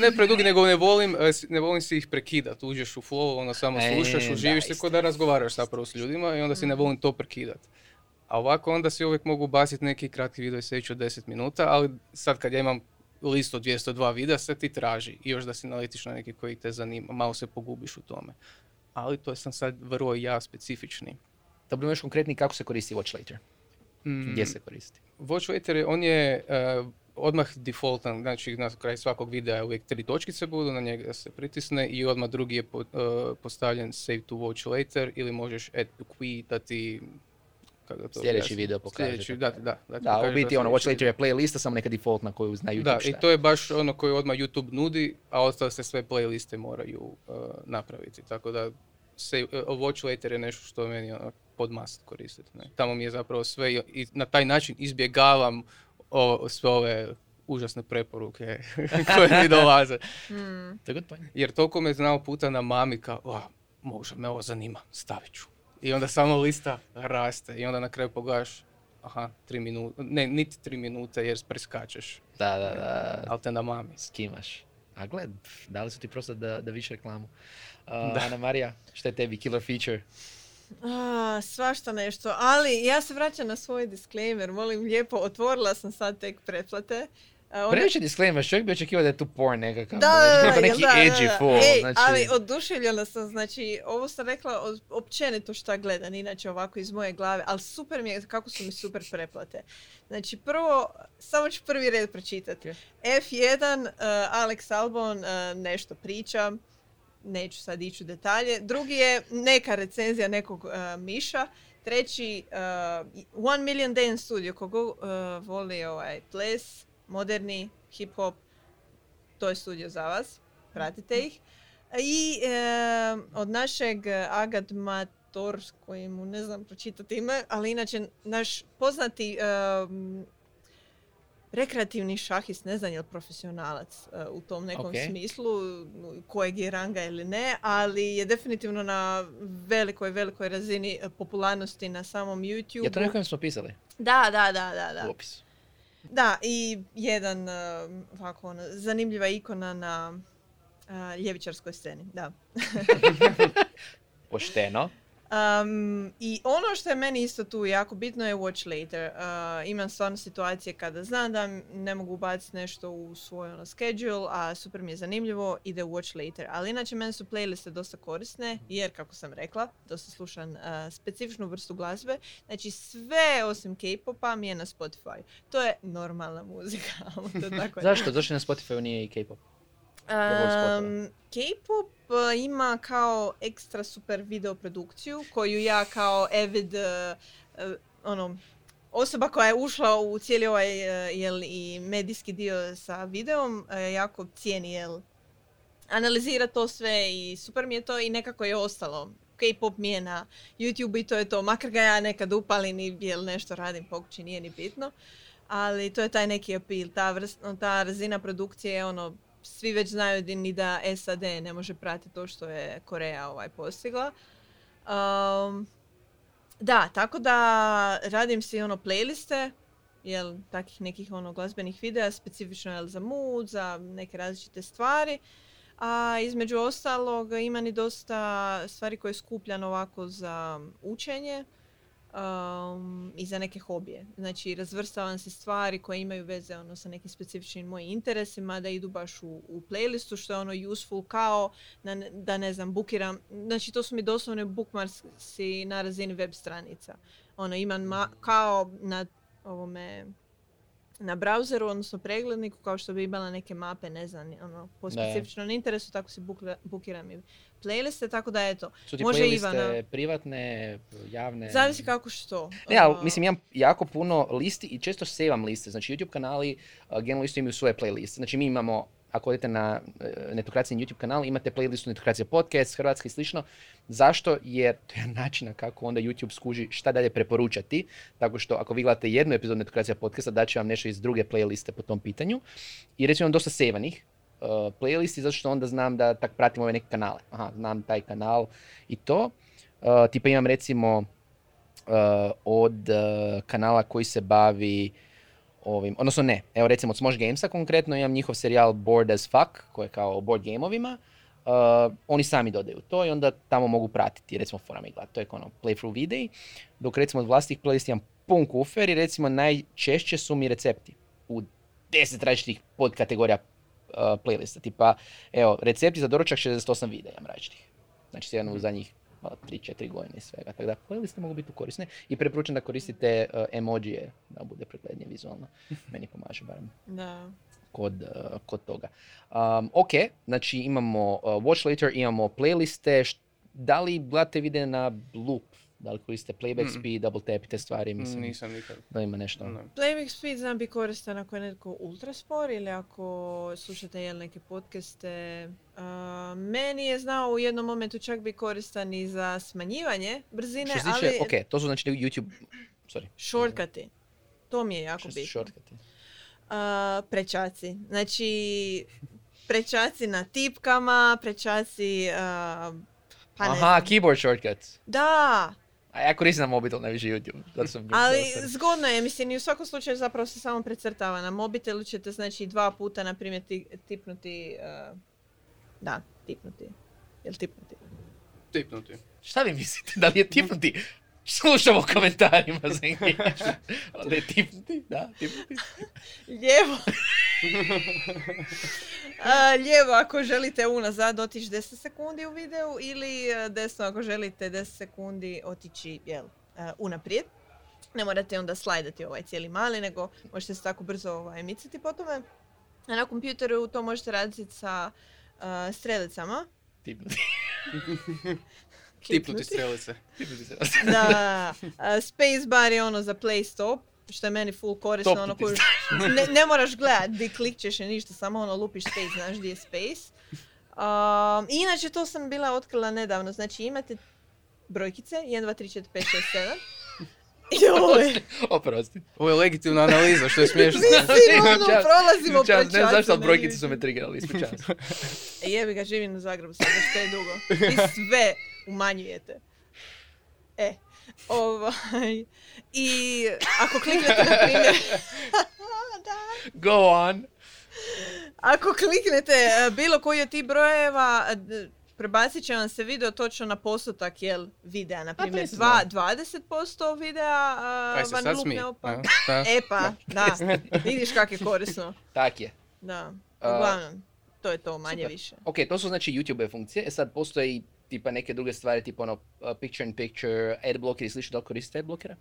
Ne predugi, nego ne volim, e, ne volim si ih prekidat. Uđeš u flow, ono samo
E,
slušaš, uživiš se da razgovaraš zapravo s ljudima i onda si ne volim to prekidat. A ovako onda si uvijek mogu basiti neki kratki video i od 10 minuta, ali sad kad ja imam listu od 202 videa, sve ti traži i još da si naletiš na neki koji te zanima, malo se pogubiš u tome. Ali to sam sad vrlo ja specifični.
Da budemo još konkretni kako se koristi Watch Later.
Mm,
Gdje se koristi?
Watch Waiter, je- on je, uh, odmah defaultan, znači na kraju svakog videa uvijek tri točkice budu, na njega se pritisne i odmah drugi je po- uh, postavljen save to watch later ili možeš add to queue da ti kako da to
Sljedeći video pokaže
Sljedeći, da, da, da,
Da, u biti ono, Watch Later je playlista, samo neka defaultna koju zna YouTube
Da,
šta
i to je baš ono koje odmah YouTube nudi, a ostale se sve playliste moraju uh, napraviti. Tako da se, uh, Watch Later je nešto što meni ono, pod must koristiti. Ne? Tamo mi je zapravo sve i, i na taj način izbjegavam o, sve ove užasne preporuke koje mi dolaze.
To je good point.
Jer toliko me znao puta na mami kao, "Ah, možda me ovo zanima, stavit ću. I onda samo lista raste i onda na kraju pogledaš, aha, tri minute, ne, niti tri minute jer preskačeš,
Da, da, da.
ali te na mami.
Skimaš. A gled, dali su ti prosto da, da više reklamu. Uh,
Da.
Ana Marija, šta je tebi killer feature?
A, svašta nešto, ali ja se vraćam na svoj disclaimer, molim lijepo, otvorila sam sad tek pretplate. One-
Previše disclaimer, čovjek bi očekivao da je tu porn nekakav.
Da, da, da,
neki
da, da,
edgy
da.
fool.
Ej,
znači,
ali oduševljena sam, znači, ovo sam rekla općenito šta gledam, inače ovako iz moje glave, ali super mi je kako su mi super preplate. Znači, prvo, samo ću prvi red pročitati.
Ok.
F1, uh, Alex Albon uh, nešto priča, neću sad ići u detalje. Drugi je neka recenzija nekog uh, miša. Treći, uh, One Million Day in Studio, kogo uh, voli ovaj ples, moderni, hip-hop, to je studio za vas, pratite ih. I e, od našeg Agad Mator, s kojim mu ne znam pročitati ime, ali inače naš poznati e, rekreativni šahist, ne znam je li profesionalac e, u tom nekom
Ok.
smislu, kojeg je ranga ili ne, ali je definitivno na velikoj, velikoj razini e, popularnosti na samom YouTube.
je to neko kojem smo pisali
Da, da, da, da, da.
u opisu.
Da, i jedan um, ovako, ono, zanimljiva ikona na uh, ljevičarskoj sceni, da.
Pošteno.
Um, I ono što je meni isto tu jako bitno je watch later. Uh, imam stvarno situacije kada znam da ne mogu ubaciti nešto u svoj ono, schedule, a super mi je zanimljivo, ide watch later. Ali inače meni su playliste dosta korisne, jer kako sam rekla, dosta slušam uh, specifičnu vrstu glazbe. Znači sve osim K-popa mi je na Spotify. To je normalna muzika. to tako je.
Zašto? Zašto na Spotify nije i K-pop?
Um, K-pop ima kao ekstra super video produkciju koju ja kao avid uh, ono, osoba koja je ušla u cijeli ovaj uh, jel, i medijski dio sa videom uh, jako cijeni jel, analizira to sve i super mi je to i nekako je ostalo. K-pop mi je na YouTube i to je to. Makar ga ja nekad upalim i jel nešto radim po kući, nije ni bitno. Ali to je taj neki appeal, ta, vrst, ta razina produkcije je ono, svi već znaju di- ni da SAD ne može pratiti to što je Koreja ovaj postigla. Um, da, tako da radim si ono playliste, jel, takih nekih ono glazbenih videa, specifično jel, za mood, za neke različite stvari. A između ostalog imam i dosta stvari koje skupljam ovako za učenje um, i za neke hobije. Znači razvrstavam se stvari koje imaju veze ono, sa nekim specifičnim mojim interesima da idu baš u, u playlistu što je ono useful kao ne, da ne znam bukiram. Znači to su mi doslovne bookmarksi na razini web stranica. Ono imam ma- kao na ovome na browseru, odnosno pregledniku, kao što bi imala neke mape, ne znam, ono, po specifičnom interesu, tako si bukla- bukiram i playliste, tako da eto,
Su ti
Može
playliste
Ivana.
privatne, javne?
zavisi kako što.
Ne, ali
Uh,
mislim imam jako puno listi i često sevam liste. Znači YouTube kanali uh, generalno isto imaju svoje playliste. Znači mi imamo, ako odete na uh, Netokracija YouTube kanal, imate playlistu Netokracija podcast, Hrvatska i slično. Zašto? Jer to je način na kako onda YouTube skuži šta dalje preporučati. Tako što ako vi gledate jednu epizodu Netokracija podcasta, daće vam nešto iz druge playliste po tom pitanju. I recimo dosta sevanih uh, playlisti, zato što onda znam da tak pratim ove neke kanale. Aha, znam taj kanal i to. Uh, tipa imam recimo od kanala koji se bavi ovim, odnosno ne, evo recimo od Smosh Gamesa konkretno imam njihov serijal Bored as Fuck, koji je kao o board gameovima, uh, oni sami dodaju to i onda tamo mogu pratiti, recimo forama i gledati, to je kao ono playthrough videi, dok recimo od vlastitih playlisti imam pun kufer i recimo najčešće su mi recepti u deset različitih podkategorija uh, playlista, tipa evo recepti za doručak 68 videa imam različitih, znači jedan u zadnjih 3-4 godine i svega. Tako da playliste mogu biti korisne i preporučam da koristite uh, emojije da bude preglednije vizualno. Meni pomaže barem
Da.
kod, uh, kod toga. Um, ok, znači imamo uh, watch later, imamo playliste. Da li gledate videe na loop? Da li koristite playback
Mm.
speed, double tap i te stvari? Mislim,
Nisam nikad.
da ima nešto.
Ne.
Playback speed znam bi koristan ako je netko ultra spor ili ako slušate jel neke podcaste. A, meni je znao u jednom momentu čak bi koristan i za smanjivanje brzine,
Što tiče,
ali
ok, to su znači YouTube, sorry,
shortcuti. To mi je jako
što su
bitno.
shortcuti.
A, prečaci. Znači, prečaci na tipkama, prečaci... a, pa
Aha, keyboard shortcuts.
Da,
A ja koristim na mobitel, najviše YouTube. Zato sam
ali zgodno je, mislim, i u svakom slučaju zapravo se samo precrtava. Na mobitelu ćete, znači, dva puta, na primjer, ti- tipnuti... a, da, tipnuti. Jel tipnuti?
Tipnuti.
Šta vi mislite? Da li je tipnuti? Slušamo komentarima za. Ali je tipnuti? Da, tipnuti.
Lijevo. A, lijevo ako želite unazad otići 10 sekundi u videu ili e, desno ako želite 10 sekundi otići jel, e, unaprijed. Ne morate onda slajdati ovaj cijeli mali, nego možete se tako brzo ovaj, micati po tome. A na kompjuteru to možete raditi sa e, strelicama.
Tipnuti.
Tipnuti strelice.
Tipnuti se.
Da, spacebar je ono za play stop, što je meni full korisno. Ono koju- ne, ne moraš gledat di klikćeš i ništa, samo ono lupiš space, znaš di je space. Um, inače, to sam bila otkrila nedavno, znači imate brojkice, 1, 2, 3, 4, 5, 6, 7. Joj,
Oprosti.
Ovo je legitimna analiza, što je smiješno.
Mislim, ono,
Čas-
prolazimo
čas, Ne znam zašto, ali brojkice su me triggerali, ispričavam se.
Jebi ga, živim u Zagrebu sad već je dugo. Vi sve umanjujete. E, ovaj, i ako kliknete na primjer... da.
Go on.
Ako kliknete e, bilo koji od tih brojeva, e, prebacit će vam se video točno na postotak jel, videa. Na primjer, dva,
znao.
20% videa
se
van lupne opa. E pa, da, vidiš kak je korisno.
Tak je.
Da, uglavnom, to je to manje
super.
više.
Ok, to su znači YouTube funkcije. E sad postoje i tipa neke druge stvari, tipa ono uh, picture in picture, adblocker i slično. Da li koristite adblockera?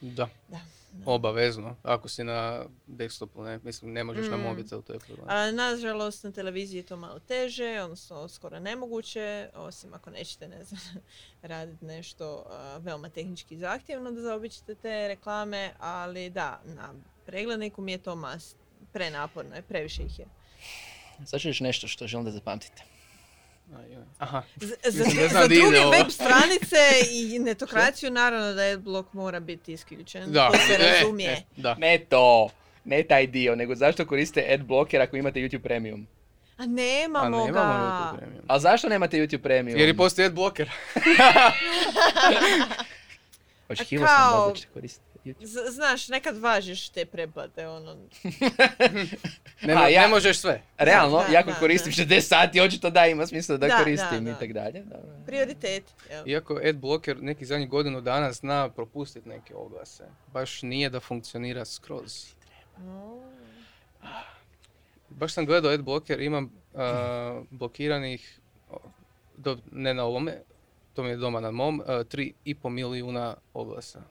Da,
Da.
obavezno. Ako si na desktopu, ne, mislim, ne možeš na
Mm.
mobitel, to je problem.
A, nažalost, na televiziji je to malo teže, odnosno skoro nemoguće, osim ako nećete, ne znam, raditi nešto a, veoma tehnički zahtjevno da zaobiđete te reklame, ali da, na pregledniku mi je to mas prenaporno je, previše ih je.
Sad ću još nešto što želim da zapamtite.
Aha,
Z- za, za druge
ovo.
web stranice i netokraciju, naravno da adblock mora biti isključen,
da.
to se
e,
razumije.
e, da.
Ne to, ne taj dio, nego zašto koriste adblocker ako imate YouTube Premium?
A nemamo
A
ga.
nemamo YouTube Premium.
A zašto nemate YouTube Premium?
Jer i postoji adblocker.
Očekivao
A
sam da koristiti
Z- znaš, nekad važiš te pretplate, ono,
Ne,
A, ja-
ne možeš sve.
Realno,
Da,
ja ako
da,
koristim
da.
60 sati, očito da ima smisla da,
Da,
koristim i
da.
tak dalje. Dobro.
prioritet. jel?
Iako adblocker neki zadnjih godinu dana zna propustiti neke oglase. Baš nije da funkcionira skroz. Baš sam gledao adblocker, imam blokiranih, do, ne na ovome, to mi je doma na mom, a, 3,5 milijuna oglasa.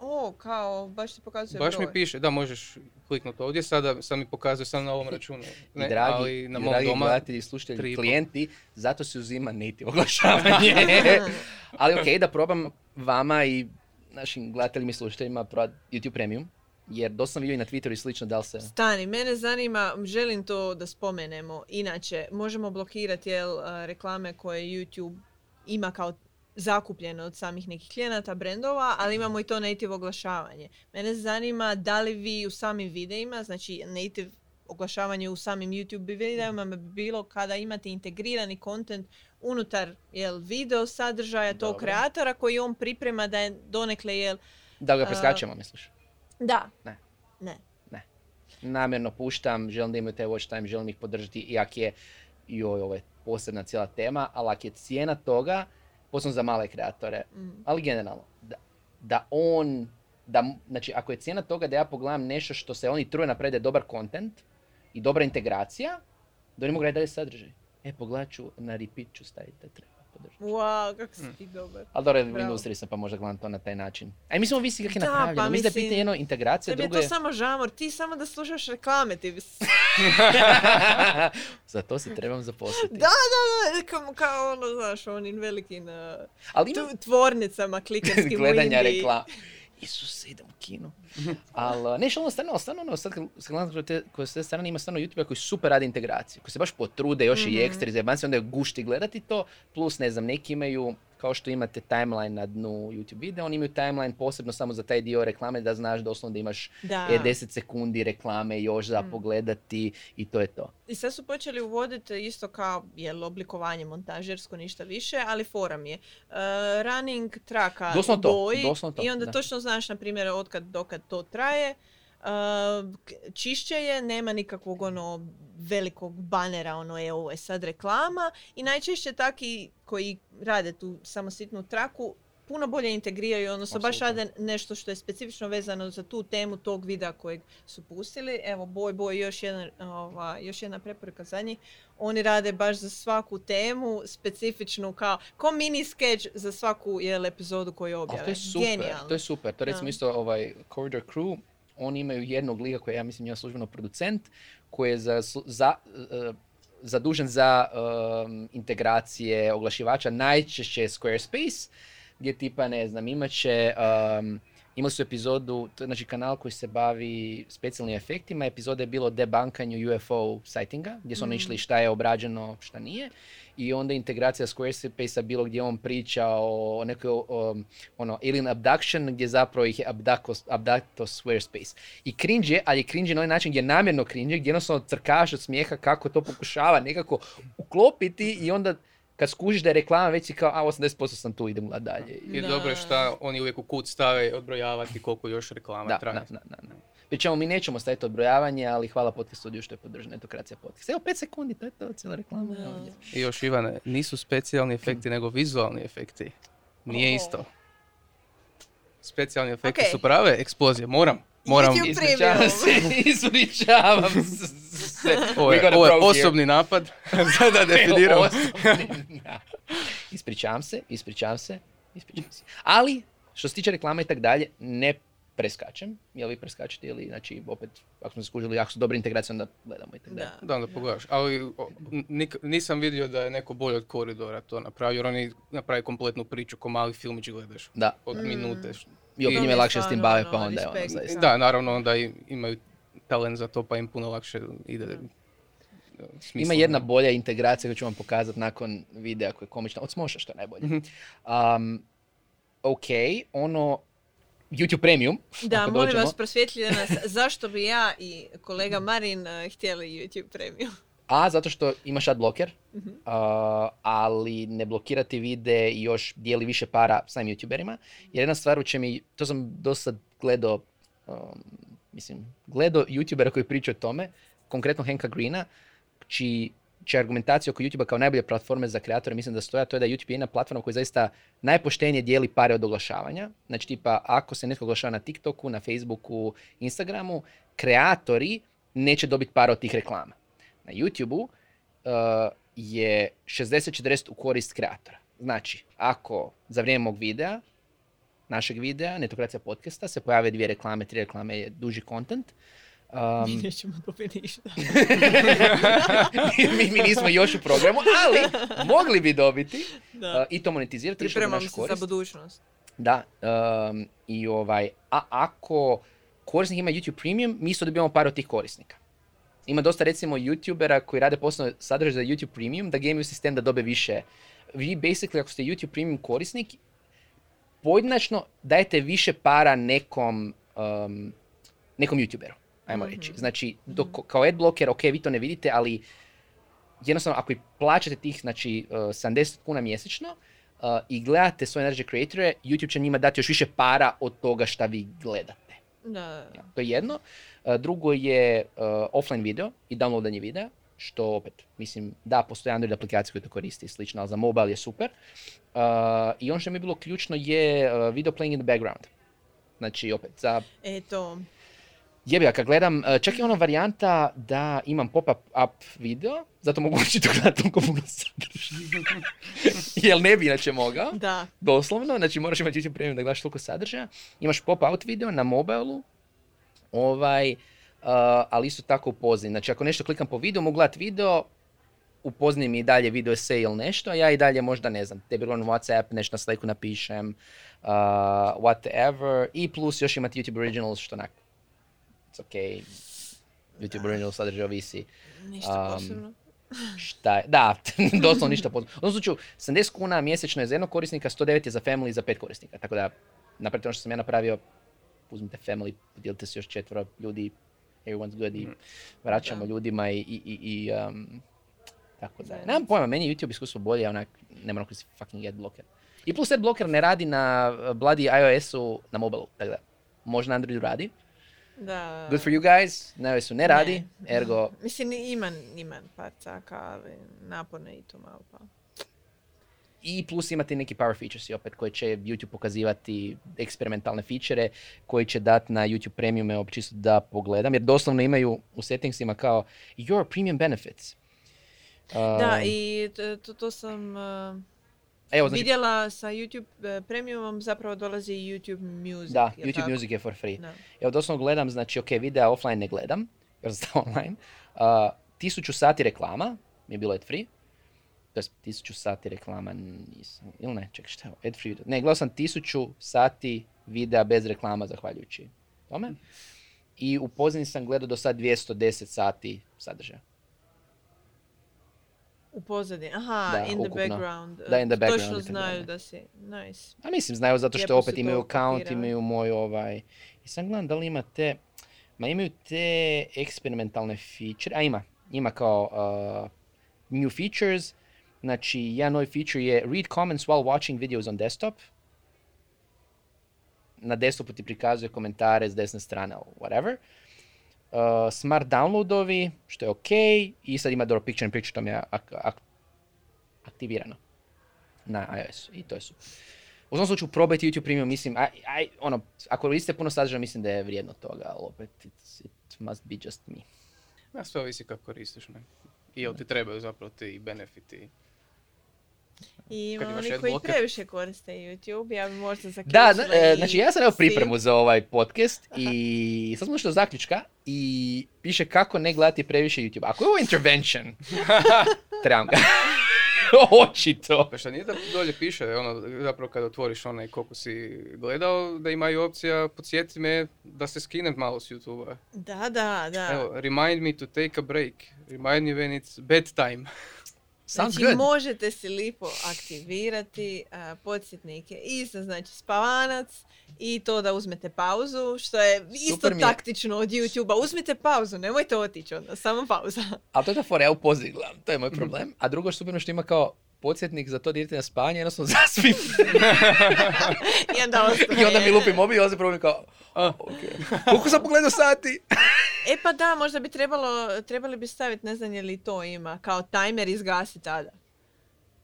O, kao, baš ti pokazuje
Baš
broj.
mi piše, da možeš kliknuti ovdje, sada sam mi pokazuje sam na ovom računu.
I
Ne,
dragi,
ali na
i
mom
dragi
doma,
gledatelji, slušatelji,
i
klijenti, zato se uzima native oglašavanje. Ali ok, da probam vama i našim gledateljima i slušateljima YouTube Premium, jer dosta sam vidio i na Twitteru i slično da li se...
Stani, mene zanima, želim to da spomenemo. Inače, možemo blokirati jel, reklame koje YouTube ima kao zakupljeno od samih nekih klijenata, brendova, ali imamo i to native oglašavanje. Mene zanima da li vi u samim videima, znači native oglašavanje u samim YouTube videima bi bilo kada imate integrirani kontent unutar jel, video sadržaja tog
Dobro.
kreatora koji on priprema da je donekle jel...
Da ga preskačemo, misliš?
Da.
Ne.
Ne.
namjerno puštam, želim da imaju taj watch time, želim ih podržati, iak je, joj, ovo je posebna cijela tema, ali ako je cijena toga, posebno za male kreatore,
Mm.
ali generalno, da, da on, da, znači ako je cijena toga da ja pogledam nešto što se oni truje je dobar content i dobra integracija, da oni mogu raditi dalje sadržaj. E, pogledat ću, na repeat ću staviti da treba. podržati.
Wow, kako si ti dobar.
Ali dobro, u
Bravo.
industriji sam pa možda gledam to na taj način. A i mislim ovisi kako je
Da,
napravljeno.
pa
mislim da je
mislim,
pitanje jedno integracija,
Tebi je
drugo
to
je...
samo žamor, ti samo da slušaš reklame, ti bi...
Za to se trebam zaposliti.
Da, da, da, kao, kao ono, znaš, onim velikim uh,
Ali ima
tvornicama klikerskim u
gledanja reklama. Isuse, idem u kino. Ali, ne, što ono, stvarno, stvarno, ono, sad kad kad gledam kroz te, strane, ima stvarno youtube koji super radi integraciju, koji se baš potrude, još i
Mhm.
ekstra, zajebanci, onda je gušti gledati to, plus, ne znam, neki imaju, kao što imate timeline na dnu YouTube videa, oni imaju timeline posebno samo za taj dio reklame, da znaš doslovno da imaš
Da.
e, 10 sekundi reklame još za
Mm.
pogledati i to je to.
I sad su počeli uvoditi isto kao jel, oblikovanje montažersko, ništa više, ali forum je. Uh, running traka
Doslovno to,
boji
doslovno to,
i onda
da.
točno znaš, na primjer, od dokad to traje. Čišće je, nema nikakvog ono velikog banera, ono je ovo je sad reklama i najčešće taki koji rade tu samo sitnu traku puno bolje integriraju, odnosno baš
Apsolutno.
rade nešto što je specifično vezano za tu temu tog videa kojeg su pustili. Evo, Boj Boj, još, jedan, ova, još jedna preporuka za njih. Oni rade baš za svaku temu specifičnu kao, ko mini sketch za svaku jel, epizodu koju objave.
to je super,
Genijalno.
to je super. To recimo
Da.
isto ovaj Corridor Crew, oni imaju jednog liga koji je, ja mislim, njegov službeno producent, koji je za, za, eh, zadužen za em, integracije oglašivača, najčešće je Squarespace, gdje tipa, ne znam, imat će, em, imali su epizodu, to je znači kanal koji se bavi specijalnim efektima, epizoda je bilo o debankanju UFO sightinga, gdje su oni
Mm.
išli šta je obrađeno, šta nije, i onda integracija Squarespace-a bilo gdje on priča o nekoj o, ono, alien abduction gdje zapravo ih je abdakto Squarespace. I cringe je, ali je cringe na onaj način gdje je namjerno cringe, gdje jednostavno crkaš od smijeha kako to pokušava nekako uklopiti i onda kad skužiš da je reklama već si kao, a 80% sam tu, idem gledat dalje.
I
Da.
dobro je šta oni uvijek u kut stave odbrojavati koliko još reklama
Da,
traje.
da, da, da, da. Pri čemu mi nećemo staviti odbrojavanje, ali hvala podcast studiju što je podržana etokracija podcast. Evo 5 sekundi, to je to, cijela reklama.
Da.
ovdje.
I još Ivane, nisu specijalni efekti, nego vizualni efekti. Nije
O.
isto. Specijalni efekti
Ok.
su prave eksplozije. Moram, moram.
Ispričavam se, ispričavam se.
Ovo je, ovo je osobni napad. Sad da definiramo.
Osobni- Da. Ispričavam se, ispričavam se, ispričavam se. Ali, što se tiče reklama i tak dalje, ne preskačem. Jel vi preskačete ili, znači, opet, ako smo se skužili, ako su dobre integracije, onda gledamo i tak dalje.
Da.
Da, onda pogledaš. Ali o, nik- nisam vidio da je neko bolje od koridora to napravio, jer oni napravi kompletnu priču ko mali filmić gledaš
Da.
od
Mm.
minute.
I opet njima je lakše s tim bave,
ono,
pa onda je ono zaista.
Da, naravno onda i- imaju talent za to, pa im puno lakše ide.
Ima jedna bolja integracija koju ću vam pokazati nakon videa koja je komična. Od Smoša što je najbolje. Um, ok, ono, YouTube Premium.
Da, molim
dođemo.
vas prosvjetljite nas zašto bi ja i kolega Marin eh, htjeli YouTube premium.
A, zato što imaš ad bloker,
Mhm.
uh, ali ne blokirati vide i još dijeli više para samim youtuberima. Jer jedna stvar u čem mi, to sam do sad gledao, um, mislim, gledao youtubera koji pričaju o tome, konkretno Henka Greena, čiji čija argumentacija oko YouTube-a kao najbolje platforme za kreatore mislim da stoja, to je da je YouTube jedna platforma koja zaista najpoštenije dijeli pare od oglašavanja. Znači tipa ako se netko oglašava na TikToku, na Facebooku, Instagramu, kreatori neće dobiti pare od tih reklama. Na YouTube-u uh, je 60-40 u korist kreatora. Znači, ako za vrijeme mog videa, našeg videa, Netokracija podcasta, se pojave dvije reklame, tri reklame, je duži content,
Mi
um,
nećemo dobiti ništa.
mi, mi nismo još u programu, ali mogli bi dobiti
Da.
uh, i to monetizirati.
Pripremam se za
korist.
budućnost.
Da, um, i ovaj, a ako korisnik ima YouTube Premium, mi isto dobijamo par od tih korisnika. Ima dosta recimo YouTubera koji rade posebno sadržaj za YouTube Premium, da gemaju sistem da dobe više. Vi basically ako ste YouTube Premium korisnik, pojedinačno dajete više para nekom, um, nekom YouTuberu, ajmo
Mhm.
reći. Znači, dok, kao adblocker, ok, vi to ne vidite, ali jednostavno ako i plaćate tih znači, uh, 70 kuna mjesečno uh, i gledate svoje energy creatore, YouTube će njima dati još više para od toga šta vi gledate.
Da.
Ja, to je jedno. Uh, drugo je uh, offline video i downloadanje videa, što opet, mislim, da, postoje Android aplikacije koje to koristi i slično, ali za mobile je super. Uh, I ono što mi je bilo ključno je video playing in the background. Znači, opet, za
Eto,
Jebi ga, kad gledam, e, čak i ona varijanta da imam pop-up up video, zato mogu učiti gledati toliko puno sadržaja. Jel ne bi inače mogao,
Da.
doslovno, znači moraš imati YouTube premium da gledaš toliko sadržaja. Imaš pop-out video na mobilu, ovaj, uh, ali isto tako u pozadini. Znači ako nešto klikam po videu, mogu gledati video, upozni mi i dalje video esej ili nešto, a ja i dalje možda ne znam, tebi on Whatsapp, nešto na Slacku napišem, uh, whatever, i plus još imate YouTube Originals što onak, it's okay, YouTube Originals sadržaj ovisi
Ništa
Um,
posebno.
šta je, da, doslovno ništa posebno. U slučaju, 70 kuna mjesečno je za jednog korisnika, 109 je za family za pet korisnika, tako da, napravite ono što sam ja napravio, uzmite family, podijelite se još četvero ljudi, everyone's good i vraćamo
Da.
ljudima i, i, i, i, um, tako da. Nemam pojma, meni je YouTube iskustvo bolje, ja onak, ne moram koristiti fucking adblocker. I plus adblocker ne radi na bloody iOS-u na mobilu, tako da, možda na Androidu radi.
Da.
Good for you guys, na iOS-u ne radi,
Ne.
ergo,
Mislim, ima, ima par caka, ali napone i to malo pa.
I plus imate neki power features i opet koji će YouTube pokazivati eksperimentalne feature koji će dati na YouTube premiume čisto da pogledam jer doslovno imaju u settingsima kao your premium benefits. Uh,
Da, i to, to, to sam uh,
evo, znači,
vidjela sa YouTube uh, premiumom zapravo dolazi i YouTube Music.
da, YouTube
tako?
Music je for free.
Da.
Evo doslovno gledam, znači ok, videa offline ne gledam, jer sam online. Uh, tisuću sati reklama mi je bilo ad free. To jest tisuću sati reklama nisam, ili ne, čekaj šta je ad free video. Ne, gledao sam tisuću sati videa bez reklama zahvaljujući tome. I u pozadini sam gledao do sad 210 sati sadržaja.
U pozadini. Aha,
Da,
in the
ukupno.
background.
Da, in the background
Točno znaju da si. Nice.
A mislim, znaju zato što
Lijepo
opet imaju account,
upakirali.
imaju moj ovaj... I sam gledam da li ima te... Ma imaju te eksperimentalne feature... A ima. Ima kao uh, new features. Znači, jedan novi feature je read comments while watching videos on desktop. Na desktopu ti prikazuje komentare s desne strane, whatever. Uh, smart downloadovi, što je ok. I sad ima dobro picture in picture, to mi je ak- ak- aktivirano na iOS i to je super. U svom slučaju probajte YouTube Premium, mislim, aj, aj, ono, ako koristite puno sadržaja, mislim da je vrijedno toga, ali opet, it's, it must be just me.
Ja, sve ovisi kako koristiš, ne? I jel ti trebaju zapravo ti benefiti.
I ima oni koji
blocker.
previše koriste YouTube, ja bi možda zaključila
Da, da, e,
i
znači ja sam evo pripremu za ovaj podcast i sad smo došli do zaključka i piše kako ne gledati previše YouTube. Ako je ovo intervention, trebam ga. Očito.
Pa šta nije da dolje piše, ono, zapravo kad otvoriš onaj koliko si gledao, da ima i opcija podsjeti me da se skinem malo s YouTube-a.
Da, da, da.
Evo, remind me to take a break. Remind me when it's bedtime.
Sounds
znači,
good.
možete si lipo aktivirati a, podsjetnike i za znači spavanac i to da uzmete pauzu, što je isto
je.
taktično od YouTube-a. Uzmite pauzu, nemojte otići onda, samo pauza.
Ali to je ta fora, ja u pozadini gledam, to je moj problem. A drugo što super što ima kao podsjetnik za to da idete na spanje, jednostavno zaspim.
I onda ostane.
I onda mi lupi mobil i onda se probam kao,
A.
ok. Koliko sam pogledao sati?
E pa da, možda bi trebalo, trebali bi staviti, ne znam je li to ima, kao timer izgasi tada.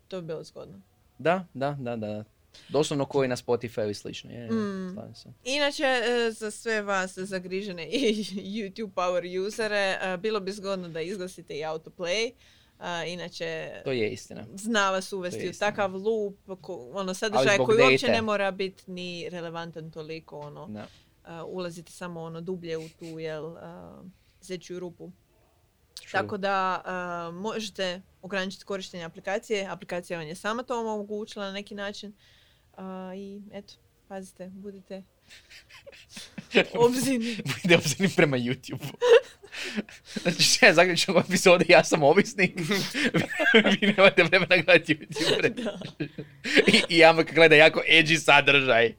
To bi bilo zgodno.
Da, da, da, da. Doslovno koji na Spotify i slično. Je,
Mm.
se.
Inače, e, za sve vas zagrižene i YouTube power usere, e, bilo bi zgodno da izglasite i autoplay. E, Inače,
To je istina.
zna vas uvesti u takav loop, ko- ono sadržaj koji uopće
date.
ne mora biti ni relevantan toliko, ono,
Da.
E, ulazite samo ono dublje u tu, jel, uh, zečju rupu.
True.
Tako da e, možete ograničiti korištenje aplikacije. Aplikacija vam je sama to omogućila na neki način. A, I eto, pazite, budite obzirni.
Bude obzirni prema YouTube. Znači, što je zaključak ove epizode, ja sam ovisnik. Vi nemate vremena gledati YouTube. I, I Amak gleda jako edgy sadržaj.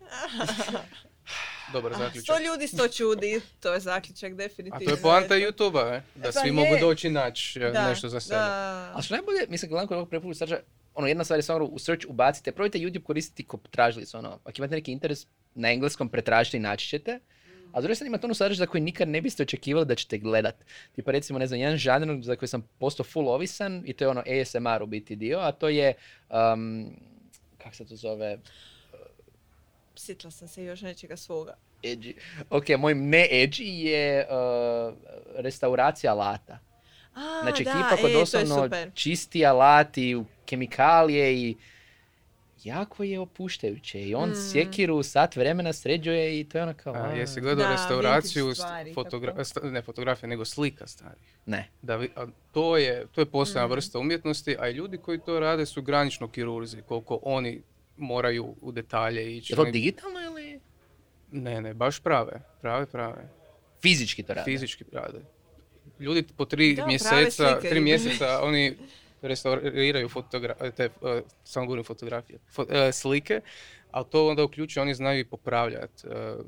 Dobar
A,
zaključak.
Sto ljudi sto čudi, to je zaključak
A
definitivno.
to je poanta YouTube-a, e? da
Pa
svi
je.
mogu doći naći e,
Da,
nešto za sebe.
Da.
A što najbolje, mislim, gledam kod ovog preporuku sadržaja, ono, jedna stvar je samo u search ubacite, probajte YouTube koristiti kao tražilicu, ono, ako imate neki interes na engleskom, pretražite i naći ćete. A s druge strane imate onu sadržaj za koji nikad ne biste očekivali da ćete gledat. Tipa recimo, ne znam, jedan žanr za koji sam postao full ovisan i to je ono ASMR u biti dio, a to je, um, kak se to zove,
Sjetila sam se još nečega svoga.
Edgy. Ok, moj ne edgy je uh, restauracija alata.
A,
Znači
da,
ekipa koja
e,
doslovno čisti alati, kemikalije i jako je opuštajuće. I on
Mm.
sjekiru sat vremena sređuje i to je ono kao...
A,
a,
jesi gledao
Da,
restauraciju,
stvari,
fotogra- sta- ne fotografije, nego slika starih.
Ne.
Da vi- a to je, to je posebna
Mm.
vrsta umjetnosti, a i ljudi koji to rade su granično kirurzi, koliko oni moraju u detalje ići.
Je to
Oni-
digitalno ili
Ne, ne, baš prave, prave, prave.
fizički to rade?
Fizički rade. Ljudi po tri
Da,
mjeseca, tri mjeseca oni restauriraju fotogra- te, uh, samo govorim fotografije, fo- uh, slike, a to onda uključuje, oni znaju i popravljati. Uh,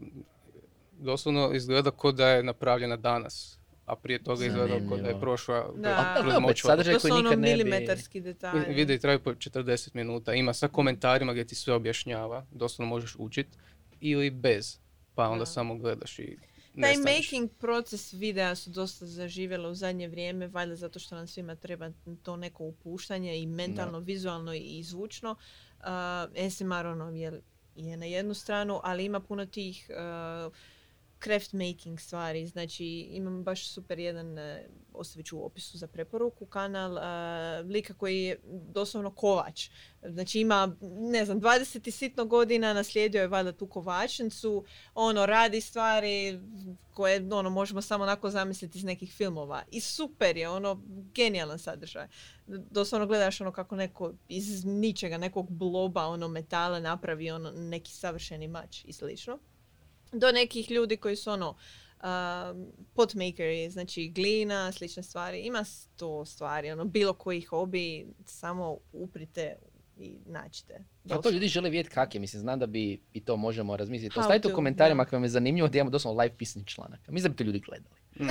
doslovno izgleda kao da je napravljena danas, a prije toga izgleda kao da je prošla
Da.
A
kroz
sadržaj
To su
koji
ono
nikad ne bi...
milimetarski detalji.
Videi traju po 40 minuta, ima sa komentarima gdje ti sve objašnjava, doslovno možeš učit, ili bez, pa onda
Da.
samo gledaš i
Taj
nestaneš.
making proces videa su dosta zaživjela u zadnje vrijeme, valjda zato što nam svima treba to neko upuštanje i mentalno, vizualno i zvučno. Uh, ASMR ono je, je na jednu stranu, ali ima puno tih uh, craft making stvari. Znači imam baš super jedan, uh, ostavit ću u opisu za preporuku, kanal uh, lika koji je doslovno kovač. Znači ima, ne znam, 20 i sitno godina, naslijedio je valjda tu kovačnicu, ono, radi stvari koje, ono, možemo samo onako zamisliti iz nekih filmova. I super je, ono, genijalan sadržaj. Doslovno gledaš ono kako neko iz ničega, nekog bloba, ono, metala napravi, ono, neki savršeni mač i slično. Do nekih ljudi koji su, ono, um, potmakeri, znači glina, slične stvari. Ima sto stvari, ono, bilo koji hobi, samo uprite i naćite.
A to ljudi žele vidjeti kak je, mislim, znam da bi i to možemo razmisliti. Ostavite u komentarima ako vam je zanimljivo da imamo doslovno live pisani članak. Mislim da bi to ljudi gledali.
Mm.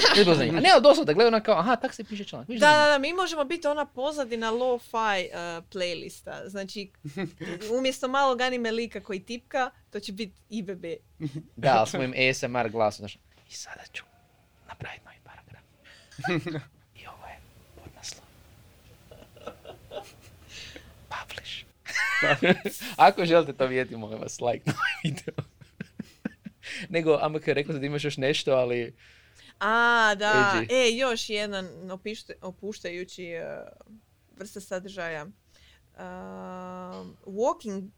A ne, ali doslovno da gledaju ono kao, aha, tak se piše članak. Viš
Da, da, da, mi možemo biti ona pozadina lo-fi uh, playlista. Znači, umjesto malog anime lika koji tipka, to će biti IBB.
Da, ali s mojim ASMR glasom, znaš, i sada ću napraviti novi paragraf. I ovo je podnaslov. Publish. Ako želite to vidjeti, molim vas, like na ovaj video. Nego, Amaka je rekla da imaš još nešto, ali...
A, da.
Edgy.
E, još jedan opište- opuštajući uh, vrsta sadržaja. Uh, walking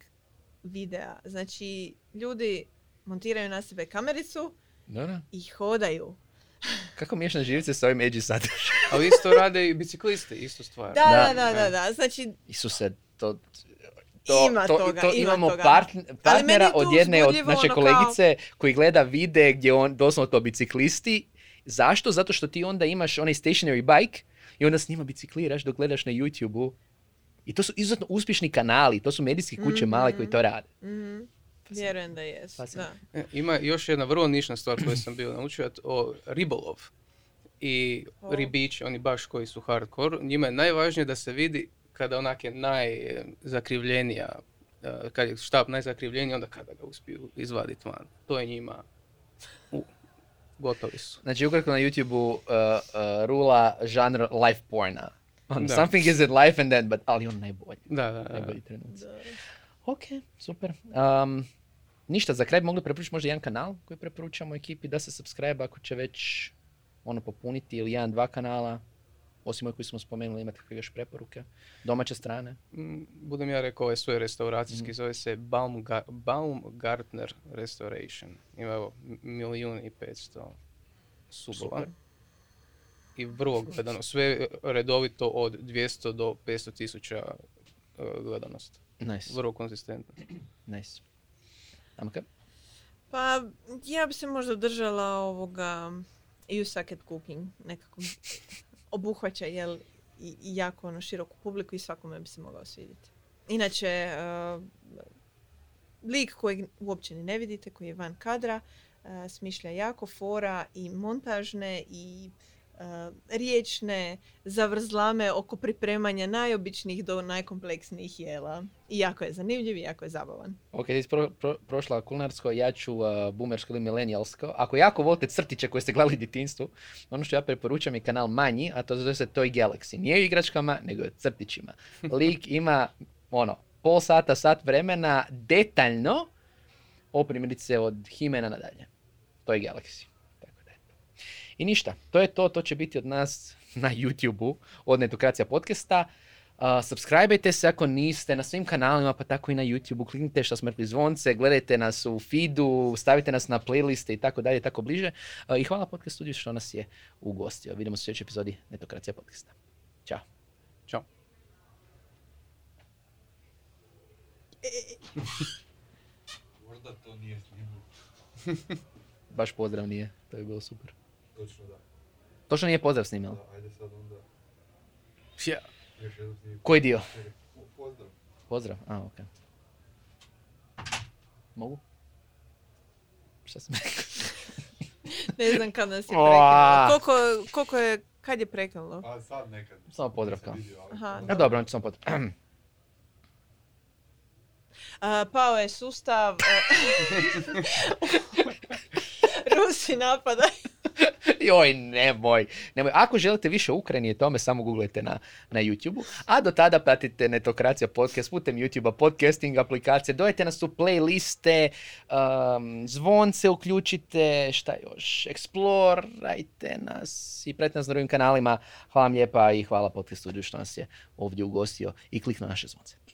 videa. Znači, ljudi montiraju na sebe kamericu
Da, da.
i hodaju.
Kako miješam živce s ovim edgy sadržajem?
Ali isto rade i biciklisti, isto stvar.
Da,
Da,
da, da. Znači,
Isuse, to...
Ima toga, ima
imamo
toga.
partn- partnera od jedne od naše
ono kao-
kolegice koji gleda vide gdje on doslovno to biciklisti. Zašto? Zato što ti onda imaš onaj stationary bike i onda s njima bicikliraš dok gledaš na YouTube-u. I to su izuzetno uspješni kanali, to su medijske kuće male koji to rade.
mhm, vjerujem da jesu. Da.
E, Ima još jedna vrlo nišna stvar koju sam bio naučio, o ribolov. I
O.
ribići, oni baš koji su hardcore, njima je najvažnije da se vidi kada onak je najzakrivljenija, e, kad je štap najzakrivljeniji, onda kada ga uspiju izvaditi van. To je njima, gotovi su.
Znači, ukratko na YouTube-u uh, uh, rula žanr life porna. On,
Da.
Something is in life and then, but ali on najbolji.
Da, da, da.
Najbolji trenuci.
Da.
Ok, super. Um, ništa, za kraj bi mogli preporučiti možda jedan kanal koji preporučamo ekipi da se subscribe ako će već ono popuniti ili jedan, dva kanala. Osim ovih koji smo spomenuli, imate kakve još preporuke. Domaće strane.
Mm, Budem ja rekao, ovaj svoj restauracijski,
Mhm.
zove se Baumga- Baumgartner Restoration. Ima evo milijun i petsto subova. I vrlo gledano, sve redovito od 200 do 500 tisuća uh, gledanost.
Nice,
Vrlo konzistentno.
nice. Amaka?
Pa, ja bi se možda držala ovoga You Suck at Cooking. Nekako obuhvaća, jel, i, jako ono široku publiku i svakome bi se mogao svidjeti. Inače, uh, lik kojeg uopće ni ne vidite, koji je van kadra, uh, smišlja jako fora i montažne i riječne zavrzlame oko pripremanja najobičnijih do najkompleksnijih jela. I jako je zanimljiv i jako je zabavan.
Ok, ti si pro, pro- prošla kulinarsko, ja ću uh, boomersko ili milenijalsko. Ako jako volite crtiće koje ste gledali djetinstvu, ono što ja preporučam je kanal manji, a to zove se Toy Galaxy. Nije u igračkama, nego je crtićima. Lik ima, ono, pol sata, sat vremena, detaljno Ovo primjerice od Himena nadalje. To je Galaxy. I ništa, to je to, to će biti od nas na YouTube-u, od Netokracija podcasta. Uh, subscribeajte se ako niste na svim kanalima, pa tako i na YouTube-u. Kliknite što smo rekli zvonce, gledajte nas u feedu, stavite nas na playliste i tako dalje, tako bliže. Uh, I hvala podcast studiju što nas je ugostio. Vidimo se u sljedećoj epizodi Netokracija podcasta. Ćao.
Ćao.
Možda to nije.
Baš pozdrav nije, to je bilo super.
Točno da.
Točno nije pozdrav snimilo.
da. Ajde sad onda
Ja.
još.
Koji dio?
Pozdrav.
Pozdrav, a ok. Mogu? Šta sam rekao?
Ne znam kad nas je prekinulo. Koliko, koliko je, kad je prekinulo?
A sad nekad.
Samo pozdrav kao.
Aha,
A dobro, on će samo pozdrav.
A, pao je sustav. Rusi napadaju.
Joj, nemoj, nemoj. Ako želite više o Ukrajini i tome, samo googlajte na, na YouTube-u. A do tada pratite Netokracija podcast putem YouTube-a, podcasting aplikacije, dojete nas u playliste, um, zvonce uključite, šta još, eksplorajte nas i pratite nas na drugim kanalima. Hvala vam lijepa i hvala podcast studiju što nas je ovdje ugostio i kliknuo naše zvonce.